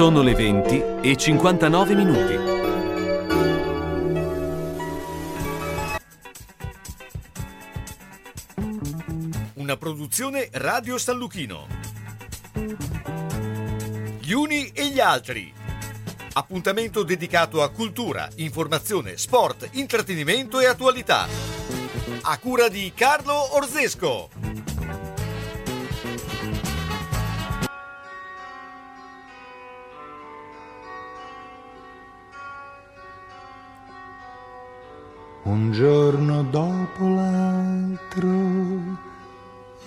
Sono le 20 e 59 minuti. Una produzione Radio San Lucchino. Gli uni e gli altri. Appuntamento dedicato a cultura, informazione, sport, intrattenimento e attualità. A cura di Carlo Orzesco. Un giorno dopo l'altro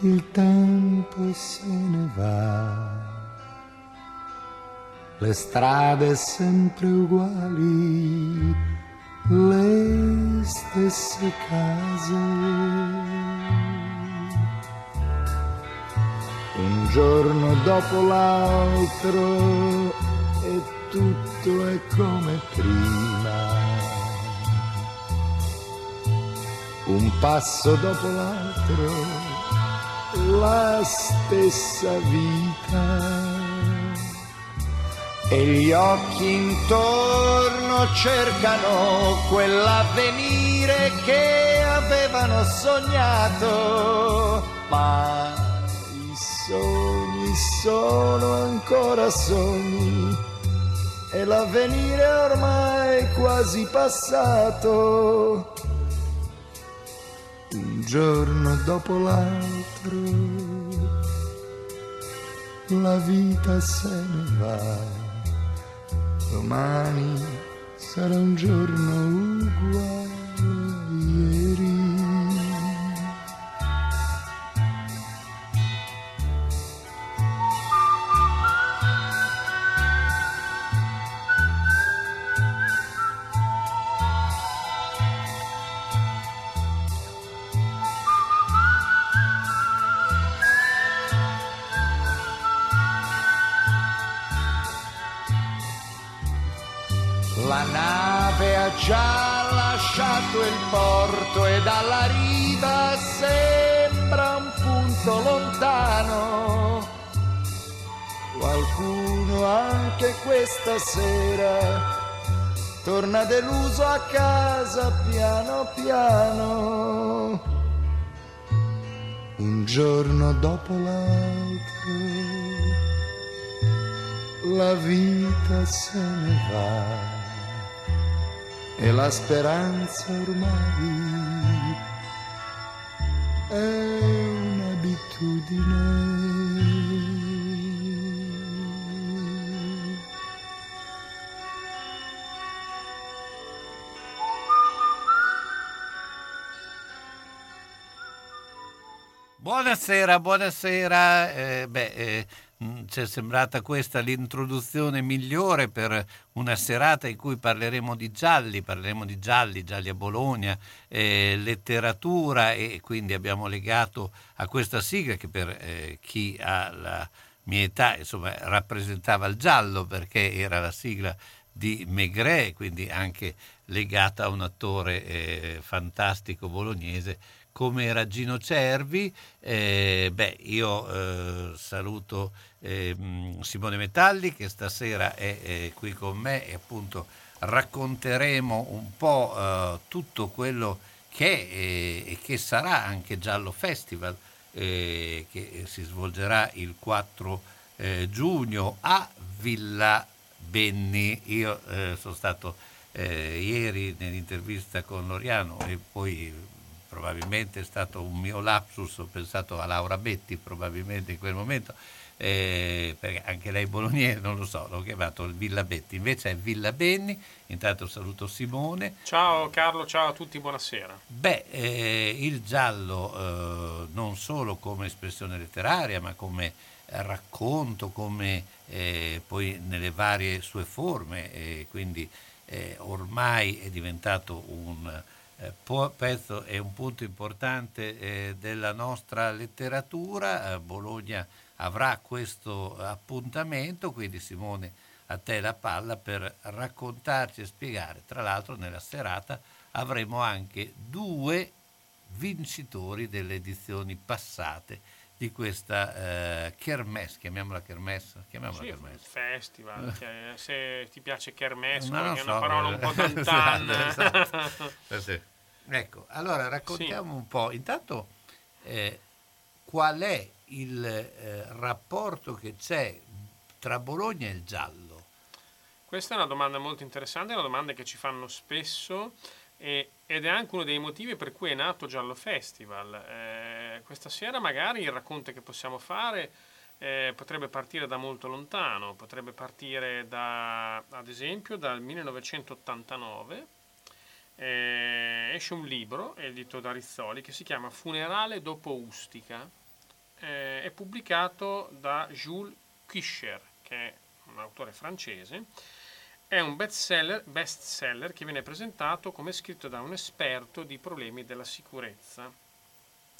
il tempo se ne va. Le strade sempre uguali, le stesse case. Un giorno dopo l'altro e tutto è come prima un passo dopo l'altro, la stessa vita. E gli occhi intorno cercano quell'avvenire che avevano sognato, ma i sogni sono ancora sogni e l'avvenire ormai quasi passato un giorno dopo l'altro la vita se ne va, domani sarà un giorno uguale già lasciato il porto e dalla riva sembra un punto lontano. Qualcuno anche questa sera torna deluso a casa piano piano. Un giorno dopo l'altro la vita se ne va e la speranza ormai è un'abitudine. Buonasera, buonasera. Eh, beh, eh, ci è sembrata questa l'introduzione migliore per una serata in cui parleremo di gialli, parleremo di gialli, gialli a Bologna, eh, letteratura e quindi abbiamo legato a questa sigla che per eh, chi ha la mia età insomma, rappresentava il giallo perché era la sigla di Maigret, quindi anche legata a un attore eh, fantastico bolognese come era Gino Cervi. Eh, beh, io eh, saluto eh, Simone Metalli che stasera è, è, qui con me e appunto racconteremo un po' eh, tutto quello che è e che sarà anche Giallo Festival eh, che si svolgerà il 4 eh, giugno a Villa Benni. Io sono stato ieri nell'intervista con Loriano e poi probabilmente è stato un mio lapsus, ho pensato a Laura Betti probabilmente in quel momento, eh, perché anche lei bolognese, non lo so, l'ho chiamato Villa Betti, invece è Villa Benni, intanto saluto Simone. Ciao Carlo, ciao a tutti, buonasera. Beh, eh, il giallo eh, non solo come espressione letteraria, ma come racconto, come eh, poi nelle varie sue forme, quindi eh, ormai è diventato un eh, pezzo è un punto importante della nostra letteratura. Bologna avrà questo appuntamento, quindi Simone a te la palla per raccontarci e spiegare. Tra l'altro nella serata avremo anche due vincitori delle edizioni passate di questa eh, kermesse, chiamiamola kermesse, chiamiamola Sì, kermesse. festival, che se ti piace kermesse, che è una parola un po' esatto, lontana. esatto. Ecco, allora raccontiamo un po', intanto eh, qual è il eh, rapporto che c'è tra Bologna e il giallo? Questa è una domanda molto interessante, è una domanda che ci fanno spesso e- ed è anche uno dei motivi per cui è nato Giallo Festival. Eh, questa sera magari il racconto che possiamo fare eh, potrebbe partire da molto lontano, potrebbe partire da, ad esempio dal 1989. Eh, esce un libro edito da Rizzoli che si chiama Funerale dopo Ustica. Eh, è pubblicato da Jules Kischer, che è un autore francese. È un bestseller, bestseller che viene presentato come scritto da un esperto di problemi della sicurezza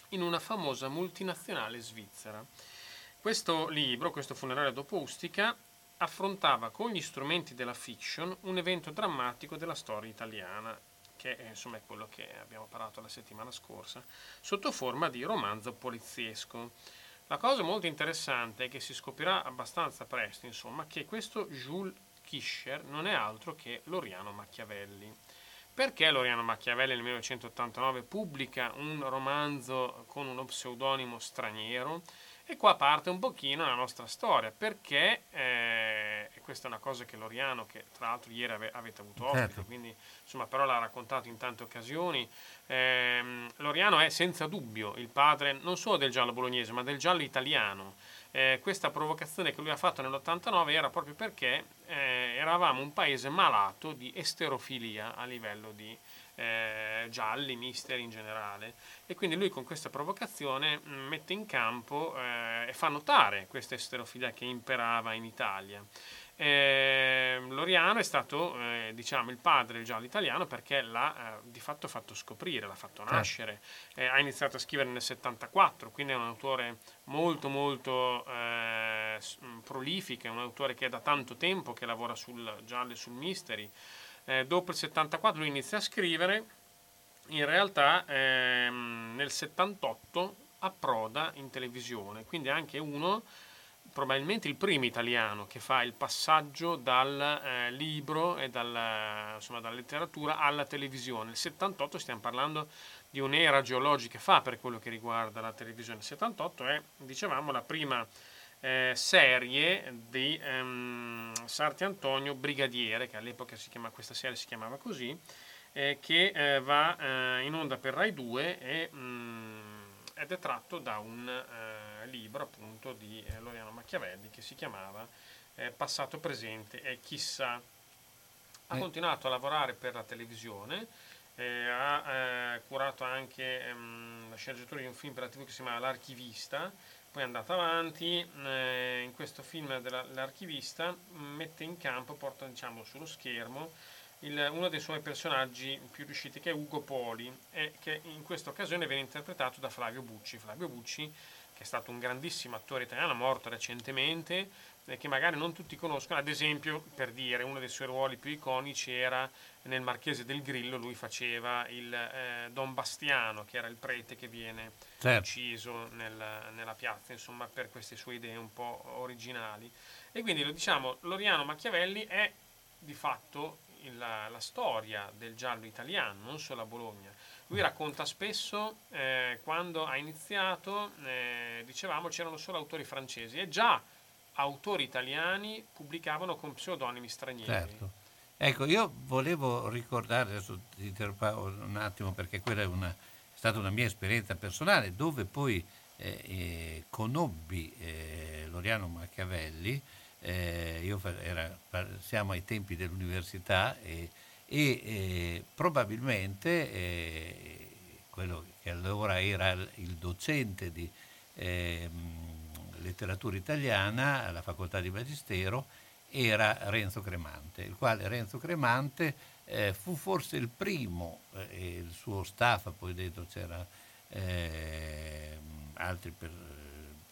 in una famosa multinazionale svizzera. Questo libro, questo funerale dopo Ustica, affrontava con gli strumenti della fiction un evento drammatico della storia italiana, che è, insomma, è quello che abbiamo parlato la settimana scorsa, sotto forma di romanzo poliziesco. La cosa molto interessante è che si scoprirà abbastanza presto, insomma, che questo Jules Kischer non è altro che Loriano Machiavelli. Perché Loriano Machiavelli nel 1989 pubblica un romanzo con uno pseudonimo straniero? E qua parte un pochino la nostra storia, perché, eh, e questa è una cosa che Loriano, che tra l'altro ieri ave- avete avuto ospite, Certo. quindi insomma però l'ha raccontato in tante occasioni, ehm, Loriano è senza dubbio il padre non solo del giallo bolognese, ma del giallo italiano. Eh, questa provocazione che lui ha fatto nell'89 era proprio perché eh, eravamo un paese malato di esterofilia a livello di eh, gialli, misteri in generale e quindi lui con questa provocazione mh, mette in campo eh, e fa notare questa esterofilia che imperava in Italia. Eh, Loriano è stato eh, diciamo il padre del giallo italiano perché l'ha eh, di fatto fatto scoprire, l'ha fatto nascere. Eh, ha iniziato a scrivere nel 74, quindi è un autore molto molto eh, prolifico, è un autore che è da tanto tempo che lavora sul giallo e sul mystery. Eh, dopo il 74 lui inizia a scrivere, in realtà ehm, nel 78 approda in televisione, quindi anche uno probabilmente il primo italiano che fa il passaggio dal eh, libro e dal, insomma, dalla letteratura alla televisione. Nel 78 stiamo parlando di un'era geologica fa per quello che riguarda la televisione. Il 78 è, dicevamo, la prima eh, serie di ehm, Sarti Antonio Brigadiere, che all'epoca si chiama, questa serie si chiamava così, eh, che eh, va eh, in onda per Rai 2 e, mm, ed è tratto da un eh, libro appunto di eh, Loriano Machiavelli che si chiamava Passato, presente e chissà. Ha continuato a lavorare per la televisione, ha curato anche ehm, la sceneggiatura di un film per la TV che si chiamava L'Archivista, poi è andato avanti, eh, in questo film dell'Archivista mh, mette in campo, porta diciamo sullo schermo il- uno dei suoi personaggi più riusciti che è Ugo Poli e che in questa occasione viene interpretato da Flavio Bucci. Flavio Bucci che è stato un grandissimo attore italiano, morto recentemente, che magari non tutti conoscono, ad esempio, per dire, uno dei suoi ruoli più iconici era nel Marchese del Grillo, lui faceva il eh, Don Bastiano, che era il prete che viene Certo. ucciso nel- nella piazza, insomma, per queste sue idee un po' originali. E quindi lo diciamo, Loriano Machiavelli è di fatto la, la storia del giallo italiano, non solo a Bologna. Lui racconta spesso, eh, quando ha iniziato, eh, dicevamo, c'erano solo autori francesi e già autori italiani pubblicavano con pseudonimi stranieri. Certo. Ecco, io volevo ricordare, adesso ti interrompo un attimo perché quella è, una- è stata una mia esperienza personale, dove poi eh, eh, conobbi eh, Loriano Machiavelli, eh, era- siamo ai tempi dell'università e, e, eh, probabilmente eh, quello che allora era il docente di ehm, letteratura italiana alla facoltà di Magistero era Renzo Cremante, il quale Renzo Cremante eh, fu forse il primo, eh, il suo staff, poi dentro c'era ehm, altri per-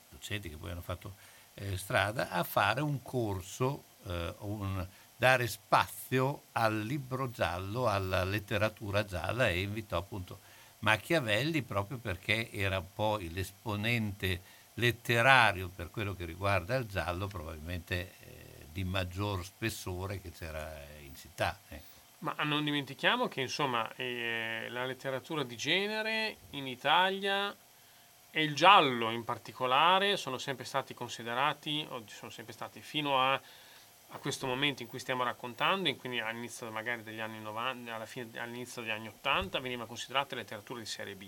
docenti che poi hanno fatto eh, strada, a fare un corso, eh, un- dare spazio al libro giallo, alla letteratura gialla e invitò appunto Machiavelli proprio perché era poi l'esponente letterario per quello che riguarda il giallo probabilmente eh, di maggior spessore che c'era in città. Ecco. Ma non dimentichiamo che insomma eh, la letteratura di genere in Italia e il giallo in particolare sono sempre stati considerati, o sono sempre stati fino a, a questo momento in cui stiamo raccontando, in quindi all'inizio magari degli anni 90, alla fine, all'inizio degli anni 80, veniva considerata letteratura di serie B.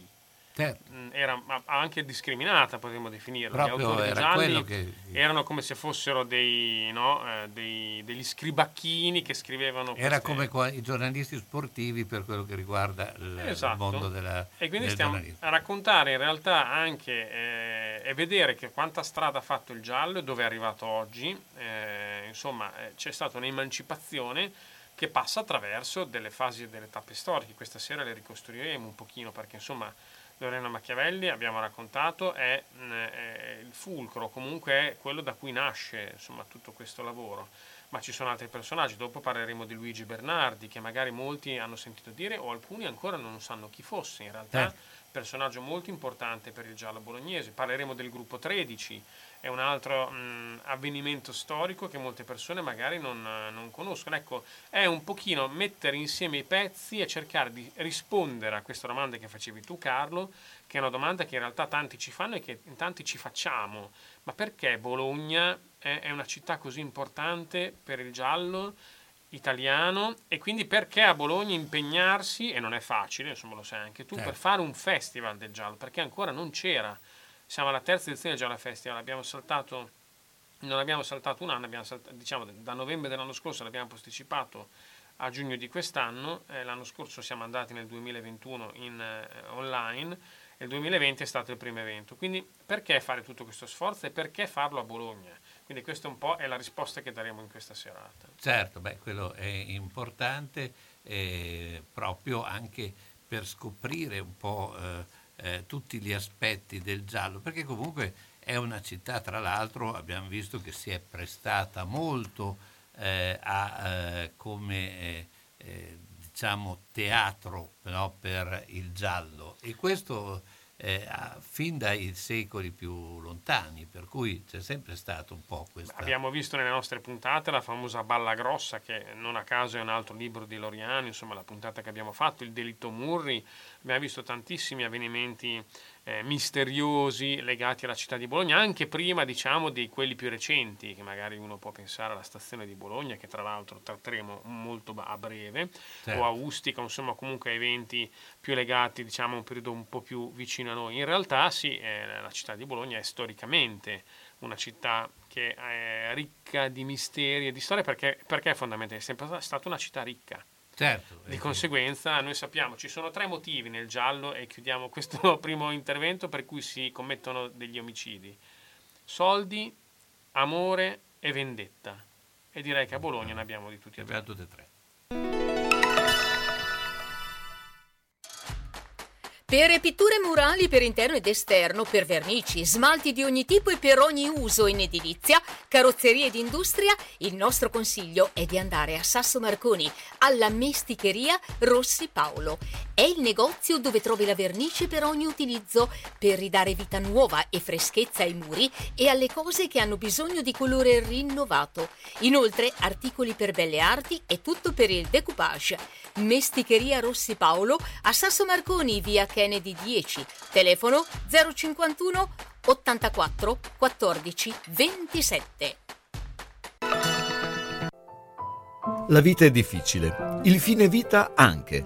Mm, era anche discriminata, potremmo definirla. Proprio Gli autori era gialli che... erano come se fossero dei, no, eh, dei, degli scribacchini che scrivevano. Era queste... come i giornalisti sportivi per quello che riguarda il, esatto. il mondo della E quindi stiamo a raccontare in realtà anche eh, e vedere che quanta strada ha fatto il giallo e dove è arrivato oggi. Eh, insomma, eh, c'è stata un'emancipazione che passa attraverso delle fasi e delle tappe storiche. Questa sera le ricostruiremo un pochino perché insomma Lorena Machiavelli, abbiamo raccontato, è, mm, è, il fulcro, comunque è quello da cui nasce insomma, tutto questo lavoro. Ma ci sono altri personaggi, dopo parleremo di Luigi Bernardi, che magari molti hanno sentito dire o alcuni ancora non sanno chi fosse, in realtà eh. Personaggio molto importante per il giallo bolognese. Parleremo del gruppo 13, è un altro mh, avvenimento storico che molte persone magari non, non, conoscono. Ecco, è un pochino mettere insieme i pezzi e cercare di rispondere a questa domanda che facevi tu, Carlo, che è una domanda che in realtà tanti ci fanno e che in tanti ci facciamo. Ma perché Bologna è, è una città così importante per il giallo? Italiano e quindi perché a Bologna impegnarsi, e non è facile, insomma lo sai anche tu, eh. per fare un festival del giallo, perché ancora non c'era siamo alla terza edizione del Gialla Festival, abbiamo saltato, non abbiamo saltato un anno, saltato, diciamo da novembre dell'anno scorso l'abbiamo posticipato a giugno di quest'anno, eh, l'anno scorso siamo andati nel 2021 in, eh, online e il 2020 è stato il primo evento. Quindi perché fare tutto questo sforzo e perché farlo a Bologna? Quindi questa un po' è la risposta che daremo in questa serata. Certo, beh, quello è importante eh, proprio anche per scoprire un po' eh, eh, tutti gli aspetti del giallo, perché comunque è una città, tra l'altro abbiamo visto che si è prestata molto eh, a, eh, come diciamo teatro no, per il giallo e questo eh, fin dai secoli più lontani, per cui c'è sempre stato un po' questa... Abbiamo visto nelle nostre puntate la famosa Balla Grossa, che non a caso è un altro libro di Loriani, insomma la puntata che abbiamo fatto, il delitto Murri, abbiamo visto tantissimi avvenimenti eh, misteriosi legati alla città di Bologna, anche prima diciamo di quelli più recenti, che magari uno può pensare alla stazione di Bologna, che tra l'altro tratteremo molto a breve, certo. o a Ustica, insomma comunque eventi più legati diciamo a un periodo un po' più vicino a noi. In realtà sì, eh, la città di Bologna è storicamente una città che è ricca di misteri e di storie perché, perché è fondamentalmente è sempre stata una città ricca Certo, di conseguenza noi sappiamo ci sono tre motivi nel giallo e chiudiamo questo primo intervento per cui si commettono degli omicidi. Soldi, amore e vendetta. E direi che a Bologna ne abbiamo di tutti e tre. Per pitture murali per interno ed esterno, per vernici, smalti di ogni tipo e per ogni uso in edilizia, carrozzerie ed industria, il nostro consiglio è di andare a Sasso Marconi, alla Mesticheria Rossi Paolo. È il negozio dove trovi la vernice per ogni utilizzo, per ridare vita nuova e freschezza ai muri e alle cose che hanno bisogno di colore rinnovato. Inoltre, articoli per belle arti e tutto per il decoupage. Mesticheria Rossi Paolo a Sasso Marconi, via Che Kennedy 10, telefono 051 84 14 27. La vita è difficile, il fine vita anche.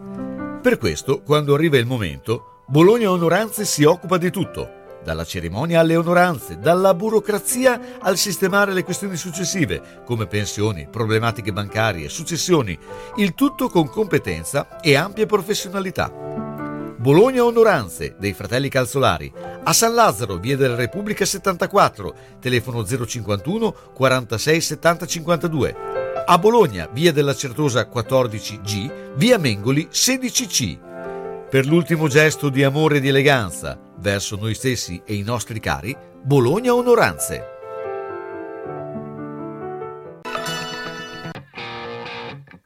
Per questo, quando arriva il momento, Bologna Onoranze si occupa di tutto dalla cerimonia alle onoranze, dalla burocrazia al sistemare le questioni successive, come pensioni, problematiche bancarie, successioni, il tutto con competenza e ampia professionalità. Bologna Onoranze dei fratelli Calzolari, a San Lazzaro, via della Repubblica 74, telefono 051 46 70 52. A Bologna, via della Certosa 14G, via Mengoli 16C. Per l'ultimo gesto di amore e di eleganza verso noi stessi e i nostri cari, Bologna Onoranze.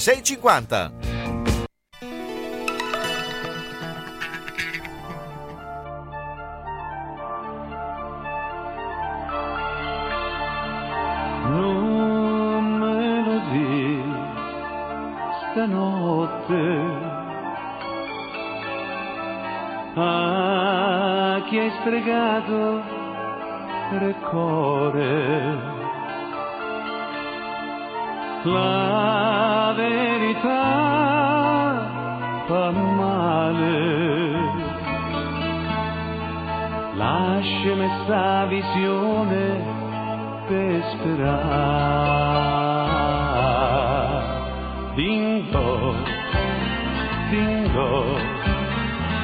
6,50. Non me lo di stanotte a chi hai stregato il cuore la verità fa male. Lasciami sta visione per sperare. Dingo, dingo,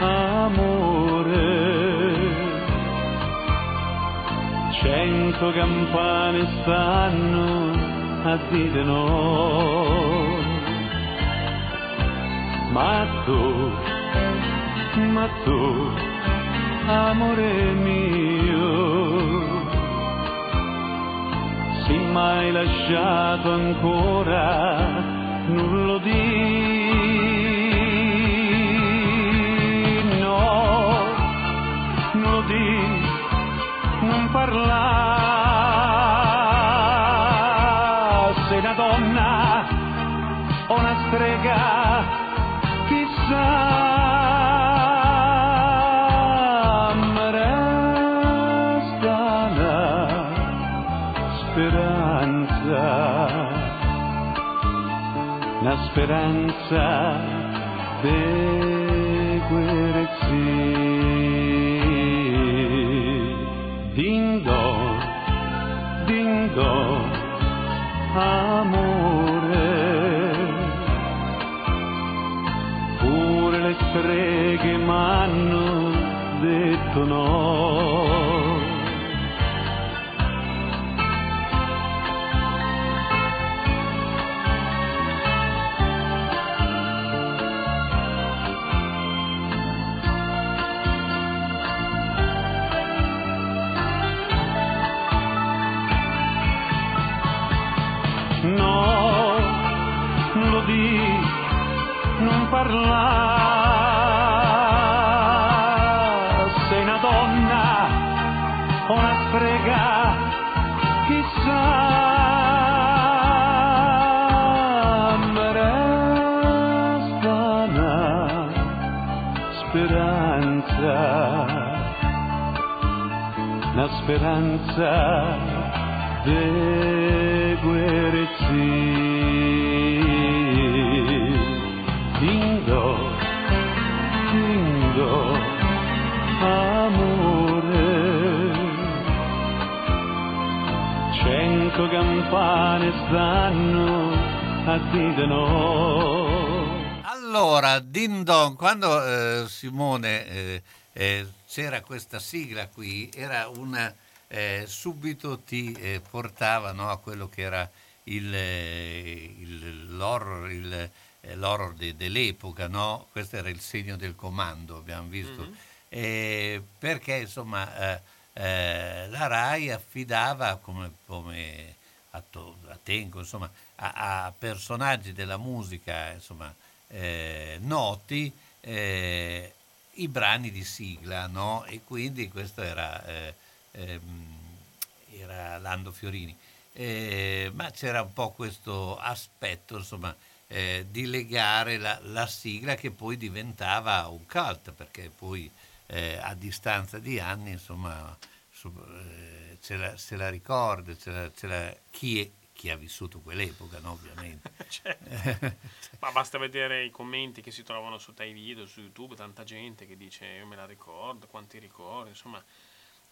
amore. Cento campane stanno a dire no. Ma tu, ma tu, amore mio, se mai lasciato ancora, non lo di. No, non lo di, non parlare. Speranza di guerezzi. Dingo, dingo, amore. streghe m'hanno detto. No, speranza de guerezzi. Dingo, dingo, cento campane stanno a dire no. Allora, Din Don, quando eh, Simone eh, eh, c'era questa sigla qui, era una, eh, subito ti eh, portava no, a quello che era il, eh, il, l'horror, il, l'horror de, dell'epoca, no? questo era il segno del comando, abbiamo visto, mm-hmm. perché insomma eh, la RAI affidava come, come a, to, a Tenco, insomma, a, a, personaggi della musica insomma, eh, noti eh, i brani di sigla, no? E quindi questo era, eh, ehm, era Lando Fiorini. Eh, ma c'era un po' questo aspetto, insomma, eh, di legare la, la, sigla che poi diventava un cult, perché poi eh, a distanza di anni, insomma, su, eh, ce, la, se la ricorda, ce la, ce la, chi, è, chi, ha vissuto quell'epoca, no, ovviamente. certo. Ma basta vedere i commenti che si trovano su Tai Video, su YouTube, tanta gente che dice io me la ricordo, quanti ricordi, insomma.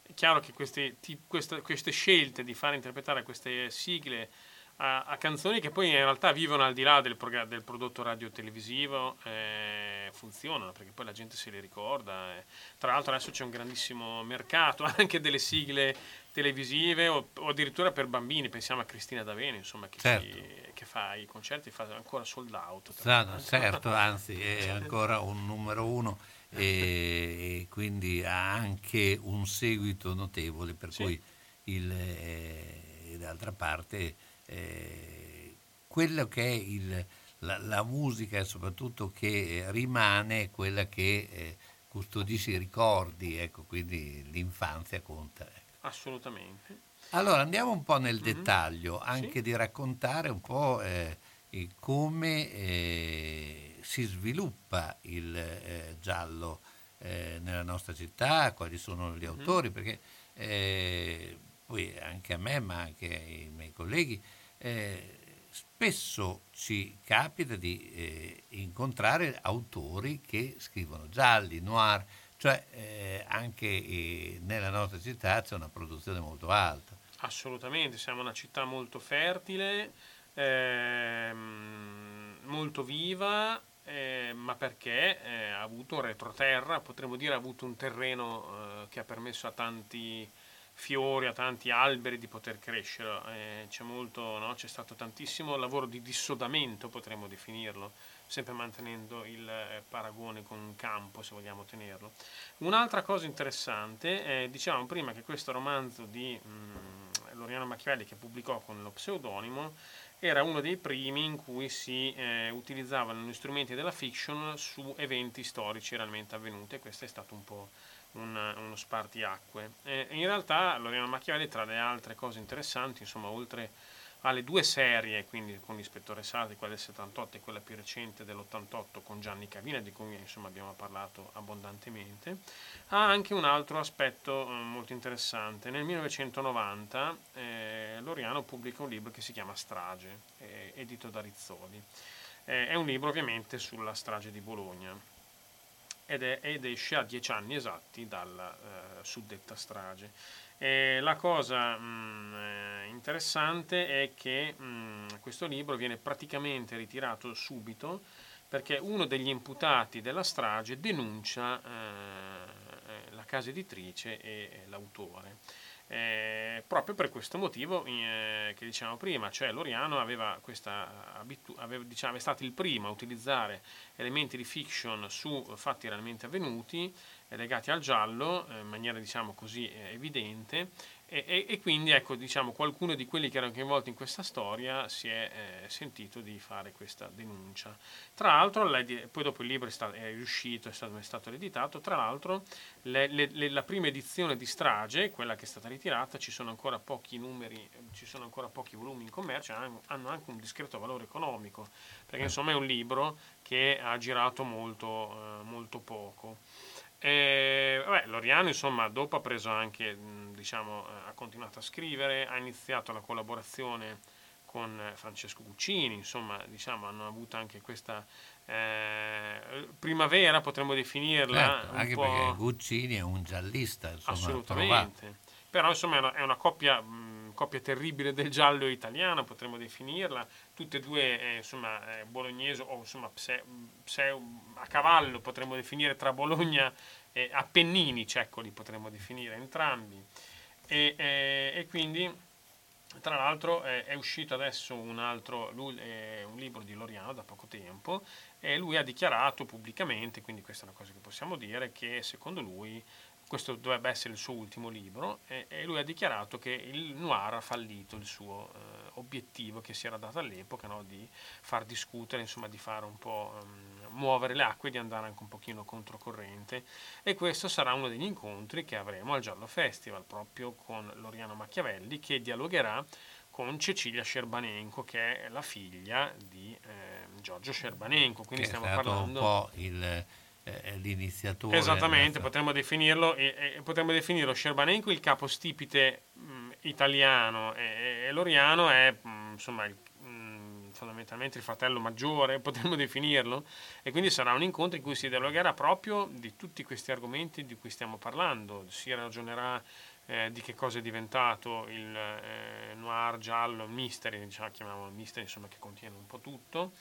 È chiaro che queste, queste, queste scelte di far interpretare queste sigle a, a canzoni che poi in realtà vivono al di là del, progra- del prodotto radio-televisivo, eh, funzionano perché poi la gente se le ricorda. eh. Tra l'altro adesso c'è un grandissimo mercato anche delle sigle televisive o, o addirittura per bambini, pensiamo a Cristina D'Avena, insomma, che, Certo. si- che fa i concerti, fa ancora sold out. l'altro. certo, anzi è ancora un numero uno e, e quindi ha anche un seguito notevole, per Sì. cui il, eh, d'altra parte eh, quello che è il- la, la musica soprattutto che eh, rimane è quella che eh, custodisce i ricordi, ecco, quindi l'infanzia conta. Assolutamente. Allora andiamo un po' nel dettaglio, anche di raccontare un po' eh, il come eh, si sviluppa il eh, giallo eh, nella nostra città, quali sono gli autori, perché eh, poi anche a me, ma anche ai miei colleghi, eh, spesso ci capita di eh, incontrare autori che scrivono gialli, noir, cioè eh, anche eh, nella nostra città c'è una produzione molto alta. Assolutamente, siamo una città molto fertile, ehm, molto viva, eh, ma perché eh, ha avuto retroterra, potremmo dire ha avuto un terreno eh, che ha permesso a tanti fiori, a tanti alberi di poter crescere. Eh, c'è, molto, no? c'è stato tantissimo lavoro di dissodamento, potremmo definirlo, sempre mantenendo il eh, paragone con un campo, se vogliamo tenerlo. Un'altra cosa interessante, eh, dicevamo prima che questo romanzo di mm, Loriano Machiavelli che pubblicò con lo pseudonimo era uno dei primi in cui si eh, utilizzavano gli strumenti della fiction su eventi storici realmente avvenuti e questo è stato un po' un- uno spartiacque. Eh, in realtà Loriano Machiavelli tra le altre cose interessanti, insomma oltre alle due serie, quindi con l'ispettore Sardi, quella del 78 e quella più recente dell'88 con Gianni Cavina, di cui insomma abbiamo parlato abbondantemente, ha anche un altro aspetto eh, molto interessante. Nel 1990 eh, Loriano pubblica un libro che si chiama Strage, eh, edito da Rizzoli. Eh, è un libro ovviamente sulla strage di Bologna ed, è- ed esce a dieci anni esatti dalla eh, suddetta strage. E la cosa mh, eh, interessante è che mh, questo libro viene praticamente ritirato subito perché uno degli imputati della strage denuncia eh, la casa editrice e l'autore. Eh, proprio per questo motivo eh, che dicevamo prima, cioè Loriano aveva questa abitu- aveva, diciamo, è stato il primo a utilizzare elementi di fiction su fatti realmente avvenuti eh, legati al giallo eh, in maniera diciamo così eh, evidente. E, e- e quindi ecco diciamo qualcuno di quelli che erano coinvolti in questa storia si è eh, sentito di fare questa denuncia. Tra l'altro lei poi dopo il libro è, sta- è riuscito è stato, è stato editato tra l'altro le- le- le- la prima edizione di Strage quella che è stata ritirata ci sono ancora pochi numeri eh, ci sono ancora pochi volumi in commercio hanno, hanno anche un discreto valore economico perché insomma è un libro che ha girato molto, eh, molto poco e, vabbè, Loriano, insomma, dopo ha preso anche, mh, diciamo, eh, ha continuato a scrivere, ha iniziato la collaborazione con eh, Francesco Guccini, insomma, diciamo, hanno avuto anche questa eh, primavera, potremmo definirla. Certo, anche perché Guccini è un giallista, insomma. Assolutamente. Però insomma è una, è una coppia, mh, coppia terribile del giallo italiano, potremmo definirla, tutte e due eh, insomma eh, bolognese o insomma pse- pse- a cavallo potremmo definire tra Bologna e Appenninici, ecco li potremmo definire entrambi. E, e- e quindi tra l'altro eh, è uscito adesso un altro lui- eh, un libro di Loriano da poco tempo e lui ha dichiarato pubblicamente, quindi questa è una cosa che possiamo dire, che secondo lui questo dovrebbe essere il suo ultimo libro e, e lui ha dichiarato che il noir ha fallito il suo eh, obiettivo che si era dato all'epoca no, di far discutere, insomma di fare un po' ehm, muovere le acque, di andare anche un pochino controcorrente. E questo sarà uno degli incontri che avremo al Giallo Festival proprio con Loriano Machiavelli che dialogherà con Cecilia Scerbanenko che è la figlia di eh, Giorgio Scerbanenko quindi che stiamo parlando un po' il, eh, l'iniziatore. Esattamente, potremmo definirlo, e, e potremmo definirlo Scerbanenko il capostipite mh, italiano e, e Loriano è mh, insomma il- mh, fondamentalmente il fratello maggiore, potremmo definirlo, e quindi sarà un incontro in cui si dialogherà proprio di tutti questi argomenti di cui stiamo parlando, si ragionerà eh, di che cosa è diventato il eh, noir giallo, mystery, diciamo, chiamiamolo mystery, insomma, che contiene un po' tutto,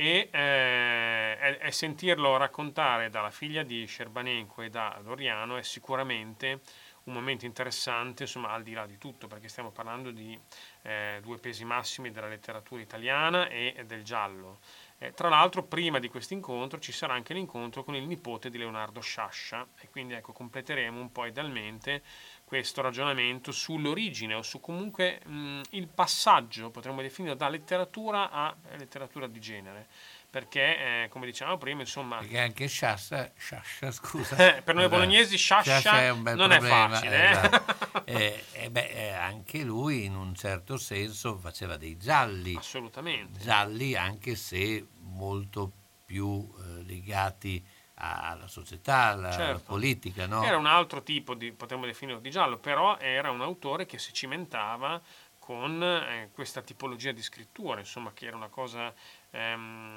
e eh, è, sentirlo raccontare dalla figlia di Scerbanenko e da Doriano è sicuramente un momento interessante, insomma, al di là di tutto, perché stiamo parlando di eh, due pesi massimi della letteratura italiana e del giallo. Eh, tra l'altro, prima di questo incontro ci sarà anche l'incontro con il nipote di Leonardo Sciascia, e quindi ecco, completeremo un po' idealmente questo ragionamento sull'origine o su comunque mh, il passaggio, potremmo definirlo, da letteratura a letteratura di genere perché eh, come dicevamo prima insomma perché anche Sciascia, Sciascia scusa eh, per noi bolognesi Sciascia è non problema, è facile eh? esatto. e, e beh, anche lui in un certo senso faceva dei gialli assolutamente gialli anche se molto più eh, legati alla società, alla, certo. alla politica. No? Era un altro tipo di, potremmo definirlo di giallo, però era un autore che si cimentava con eh, questa tipologia di scrittura, insomma, che era una cosa ehm,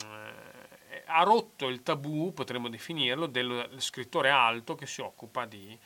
ha rotto il tabù, potremmo definirlo, dello scrittore alto che si occupa di eh,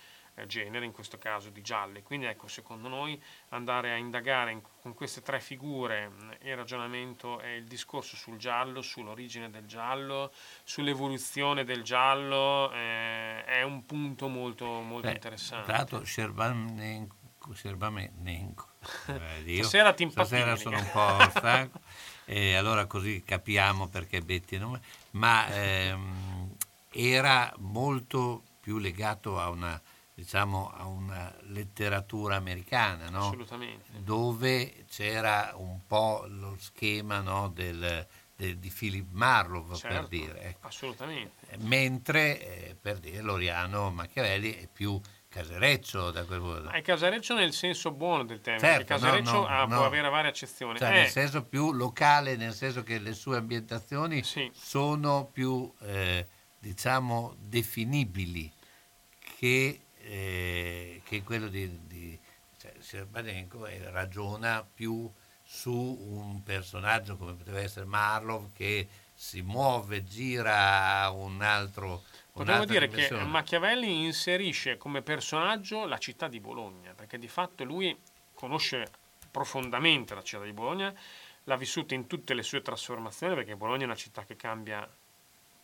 genere, in questo caso di gialli. Quindi ecco, secondo noi andare a indagare in, con queste tre figure il ragionamento e il discorso sul giallo, sull'origine del giallo, sull'evoluzione del giallo, eh, è un punto molto, molto Beh, interessante. Tra l'altro Scerbanenko, Scerbanenko eh, stasera ti Stasera sono un po' stanco e allora così capiamo perché Betty non... ma ehm, era molto più legato a una, diciamo, a una letteratura americana, no? Assolutamente. dove c'era un po' lo schema no, del, del, di Philip Marlowe, certo, per dire. Ecco. Assolutamente. Mentre, eh, per dire, Loriano Machiavelli è più Casareccio da quel punto. È Casareccio nel senso buono del termine, certo, Casareccio no, no, ha, no. può avere varie accezioni. Cioè, eh. Nel senso più locale, nel senso che le sue ambientazioni sì. sono più, eh, diciamo, definibili che, eh, che quello di, di cioè, Serbanenko ragiona più su un personaggio come poteva essere Marlov che si muove, gira un altro Potremmo dire che Machiavelli inserisce come personaggio la città di Bologna, perché di fatto lui conosce profondamente la città di Bologna, l'ha vissuta in tutte le sue trasformazioni, perché Bologna è una città che cambia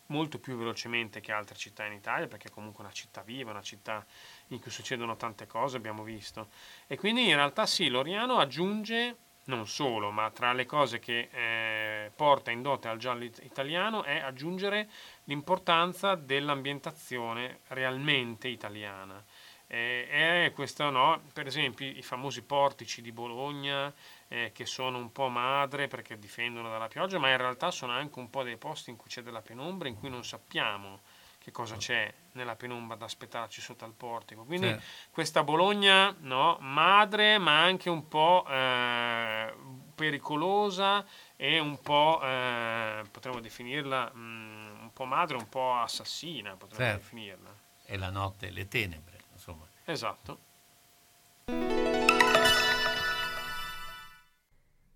molto più velocemente che altre città in Italia, perché è comunque una città viva, una città in cui succedono tante cose, abbiamo visto. E quindi in realtà sì, Loriano aggiunge non solo, ma tra le cose che eh, porta in dote al giallo italiano è aggiungere l'importanza dell'ambientazione realmente italiana. Eh, è questo, no? Per esempio i famosi portici di Bologna eh, che sono un po' madre perché difendono dalla pioggia, ma in realtà sono anche un po' dei posti in cui c'è della penombra, in cui non sappiamo che cosa c'è nella penombra da aspettarci sotto al portico. Quindi sì. questa Bologna no, madre, ma anche un po' eh, pericolosa e un po' eh, potremmo definirla mh, mm, un po' madre, un po' assassina, potremmo certo. definirla. E la notte, le tenebre, insomma. Esatto.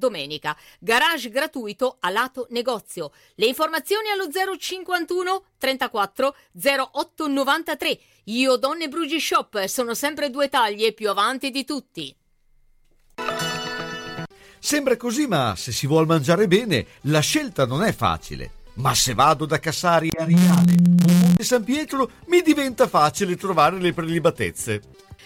domenica. Garage gratuito a lato negozio. Le informazioni allo 051 34 08 93. Io Donne Brugi Shop sono sempre due taglie più avanti di tutti. Sembra così, ma se si vuol mangiare bene, la scelta non è facile. Ma se vado da Cassari a Riale o Monte San Pietro, mi diventa facile trovare le prelibatezze.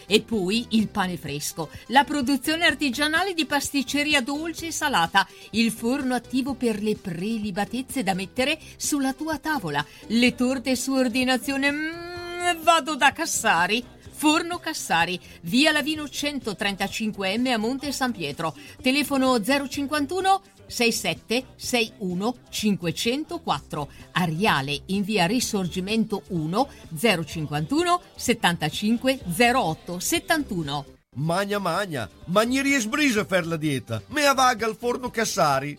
E poi il pane fresco, la produzione artigianale di pasticceria dolce e salata, il forno attivo per le prelibatezze da mettere sulla tua tavola, le torte su ordinazione. Mm, vado da Cassari. Forno Cassari, via Lavino 135M a Monte San Pietro. Telefono 051 67 61 504. Ariale in via Risorgimento 1 051 75 08 71. Magna magna, magnerie sbrisa per la dieta, me avaga al forno Cassari.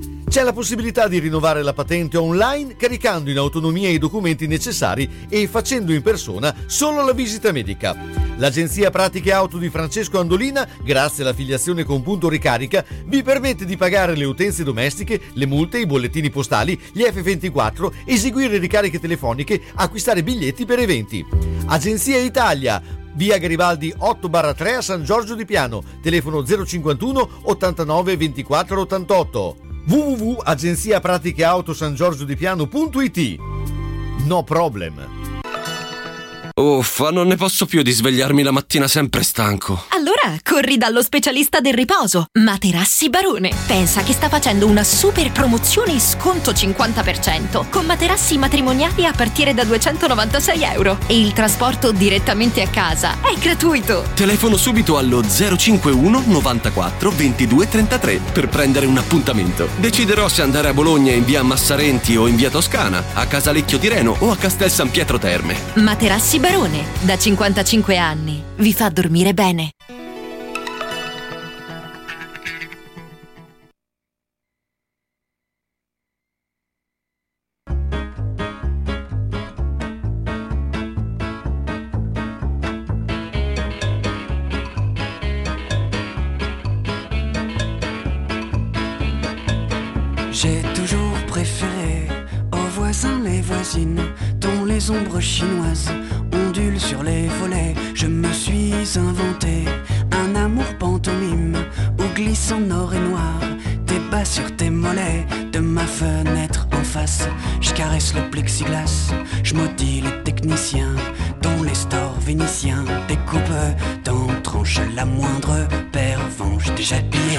C'è la possibilità di rinnovare la patente online caricando in autonomia i documenti necessari e facendo in persona solo la visita medica. L'agenzia Pratiche Auto di Francesco Andolina, grazie all'affiliazione con punto ricarica, vi permette di pagare le utenze domestiche, le multe, i bollettini postali, gli F24, eseguire ricariche telefoniche, acquistare biglietti per eventi. Agenzia Italia, Via Garibaldi 8 3 a San Giorgio di Piano, telefono 051 89 24 88 www.agenziapraticheautosangiorgiodipiano.it No problem. Uffa, non ne posso più di svegliarmi la mattina sempre stanco. Allora corri dallo specialista del riposo, Materassi Barone. Pensa che sta facendo una super promozione e sconto 50% con materassi matrimoniali a partire da 296 euro. E il trasporto direttamente a casa è gratuito. Telefono subito allo 051 94 22 33 per prendere un appuntamento. Deciderò se andare a Bologna in via Massarenti o in via Toscana, a Casalecchio di Reno o a Castel San Pietro Terme. Materassi Barone, da 55 anni, vi fa dormire bene. J'ai toujours préféré aux voisins les voisines dont les ombres chinoises Je me suis inventé un amour pantomime où glisse en or et noir tes bas sur tes mollets de ma fenêtre en face. Je caresse le plexiglas, je maudis les techniciens dont les stores vénitiens découpent dans tranches la moindre pervenche déjà pliée.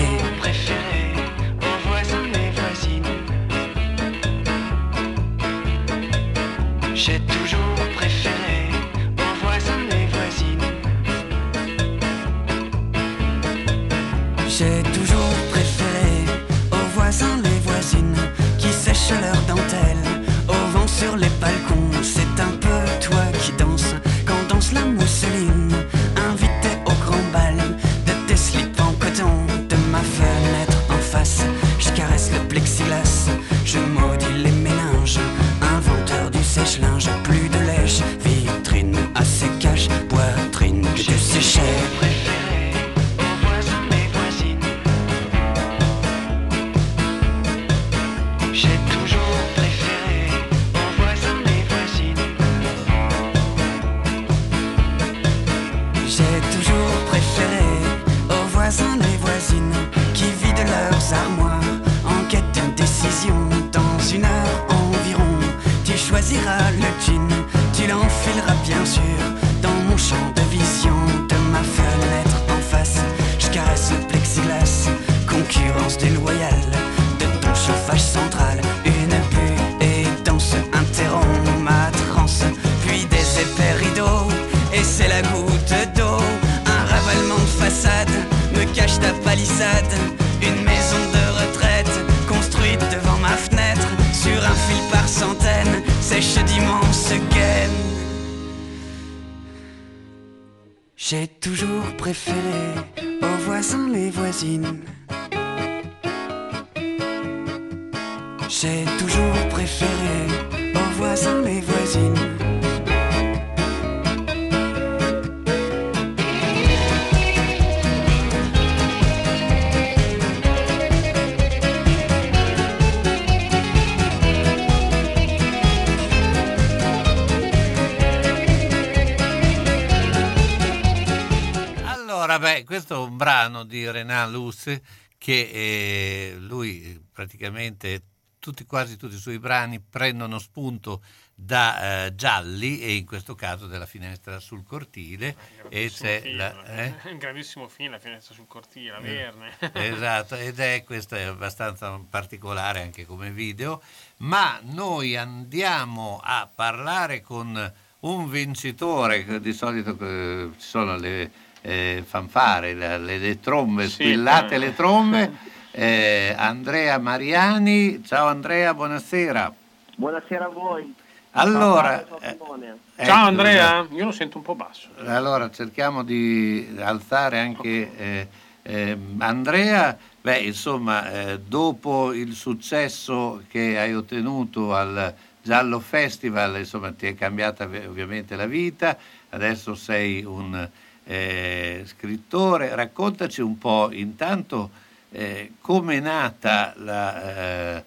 Luce che eh, lui praticamente tutti, quasi tutti i suoi brani prendono spunto da eh, Gialli e in questo caso della finestra sul cortile e Grandissimo c'è film, la, eh? Un grandissimo film, la finestra sul cortile, la Eh, Verne. Esatto, ed è questo è abbastanza particolare anche come video, ma noi andiamo a parlare con un vincitore, di solito eh, ci sono le eh, fanfare, le, le- le trombe, Sì, squillate eh. le trombe. Eh, Andrea Mariani, ciao Andrea, buonasera. Buonasera a voi. Allora, Ciao, eh, ecco, Ciao Andrea, io lo sento un po' basso. Allora cerchiamo di alzare anche eh, ehm, Andrea. Beh, insomma, eh, dopo il successo che hai ottenuto al Giallo Festival, insomma, ti è cambiata ov- ovviamente la vita, adesso sei un eh, scrittore. Raccontaci un po' intanto eh, come è nata la eh,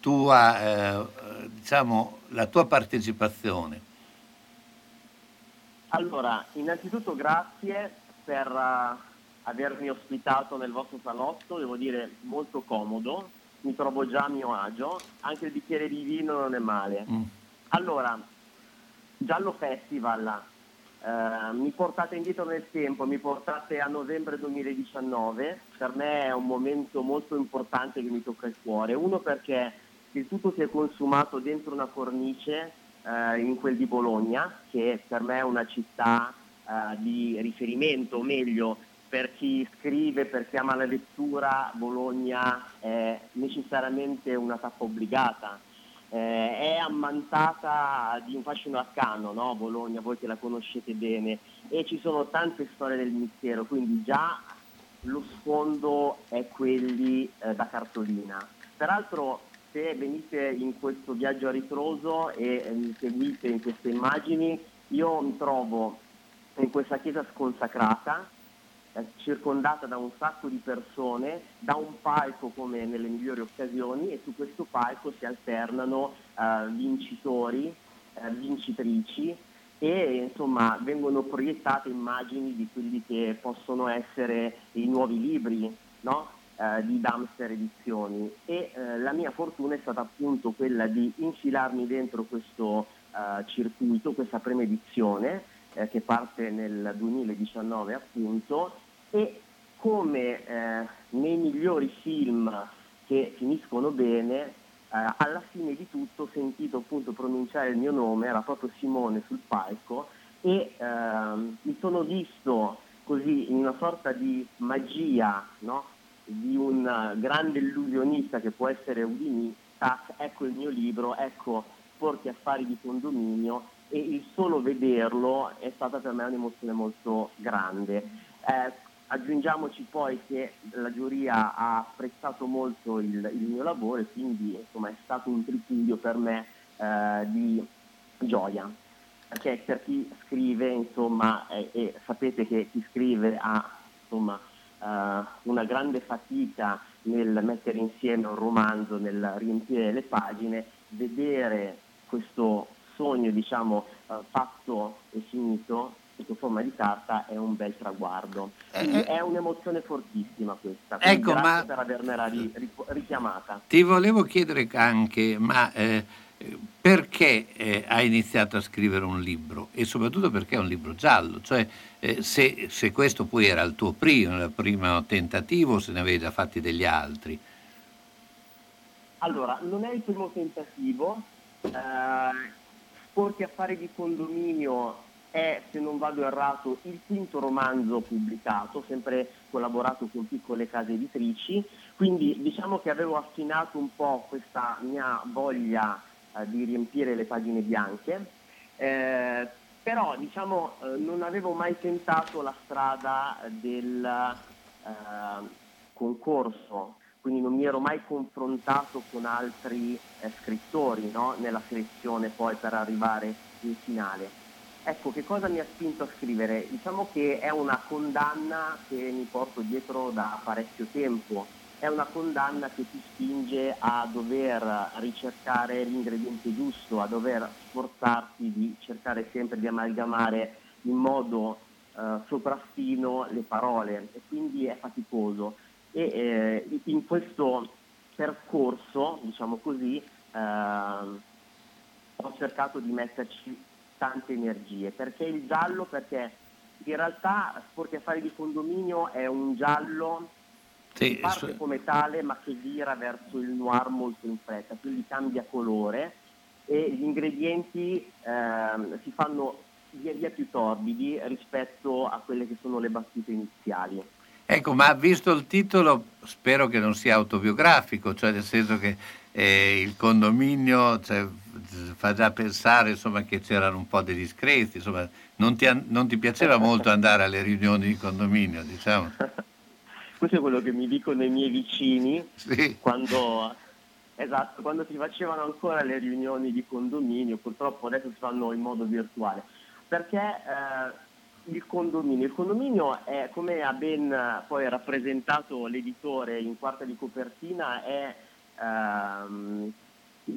tua, eh, diciamo, la tua partecipazione. Allora, innanzitutto grazie per eh, avermi ospitato nel vostro salotto, devo dire molto comodo, mi trovo già a mio agio, anche il bicchiere di vino non è male. Allora, Giallo Festival, eh, mi portate indietro nel tempo, mi portate a novembre 2019, per me è un momento molto importante che mi tocca il cuore. Uno perché il tutto si è consumato dentro una cornice eh, in quel di Bologna, che per me è una città eh, di riferimento, o meglio, per chi scrive, per chi ama la lettura, Bologna è necessariamente una tappa obbligata. Eh, è ammantata di un fascino arcano, no? Bologna, voi che la conoscete bene, e ci sono tante storie del mistero, quindi già lo sfondo è quelli eh, da cartolina. Peraltro se venite in questo viaggio a ritroso e eh, mi seguite in queste immagini, io mi trovo in questa chiesa sconsacrata, circondata da un sacco di persone, da un palco come nelle migliori occasioni e su questo palco si alternano eh, vincitori, eh, vincitrici e insomma vengono proiettate immagini di quelli che possono essere i nuovi libri no? eh, di Damster Edizioni e eh, la mia fortuna è stata appunto quella di infilarmi dentro questo eh, circuito, questa prima edizione eh, che parte nel 2019 appunto e come eh, nei migliori film che finiscono bene, eh, alla fine di tutto ho sentito appunto pronunciare il mio nome, era proprio Simone sul palco e ehm, mi sono visto così in una sorta di magia, no? di un eh, grande illusionista che può essere Udini, tac, ecco il mio libro, ecco Sporchi Affari di Condominio e il solo vederlo è stata per me un'emozione molto grande. Eh, aggiungiamoci poi che la giuria ha apprezzato molto il, il mio lavoro e quindi insomma, è stato un tripudio per me eh, di gioia. Perché per chi scrive, insomma, eh, e sapete che chi scrive ha insomma, eh, una grande fatica nel mettere insieme un romanzo, nel riempire le pagine, vedere questo sogno diciamo, eh, fatto e finito sotto forma di carta è un bel traguardo. Quindi è un'emozione fortissima questa. Quindi Ecco, grazie ma- per avermela ri- ri- richiamata. Ti volevo chiedere anche, ma eh, perché eh, hai iniziato a scrivere un libro e soprattutto perché è un libro giallo? Cioè, eh, se, se questo poi era il tuo primo, il primo tentativo se ne avevi già fatti degli altri? Allora, non è il primo tentativo. Eh, Sporchi affari di condominio è, se non vado errato, il quinto romanzo pubblicato, sempre collaborato con piccole case editrici, quindi diciamo che avevo affinato un po' questa mia voglia eh, di riempire le pagine bianche, eh, però diciamo eh, non avevo mai tentato la strada del eh, concorso, quindi non mi ero mai confrontato con altri eh, scrittori no? nella selezione poi per arrivare in finale. Ecco, che cosa mi ha spinto a scrivere? Diciamo che è una condanna che mi porto dietro da parecchio tempo, è una condanna che ti spinge a dover ricercare l'ingrediente giusto, a dover sforzarti di cercare sempre di amalgamare in modo eh, sopraffino le parole e quindi è faticoso. E eh, in questo percorso, diciamo così, ehm, ho cercato di metterci tante energie. Perché il giallo? Perché in realtà Sporchi Affari di Condominio è un giallo Sì, che parte su- come tale ma che vira verso il noir molto in fretta, quindi cambia colore e gli ingredienti ehm, si fanno via via più torbidi rispetto a quelle che sono le battute iniziali. Ecco, ma visto il titolo, spero che non sia autobiografico, cioè nel senso che eh, il condominio cioè, fa già pensare insomma, che c'erano un po' degli discreti, insomma, non ti, non ti piaceva molto andare alle riunioni di condominio, diciamo? Questo è quello che mi dicono i miei vicini Sì. quando, esatto, quando si facevano ancora le riunioni di condominio, purtroppo adesso si fanno in modo virtuale, perché eh, il condominio, il condominio è come ha ben poi rappresentato l'editore in quarta di copertina, è ehm,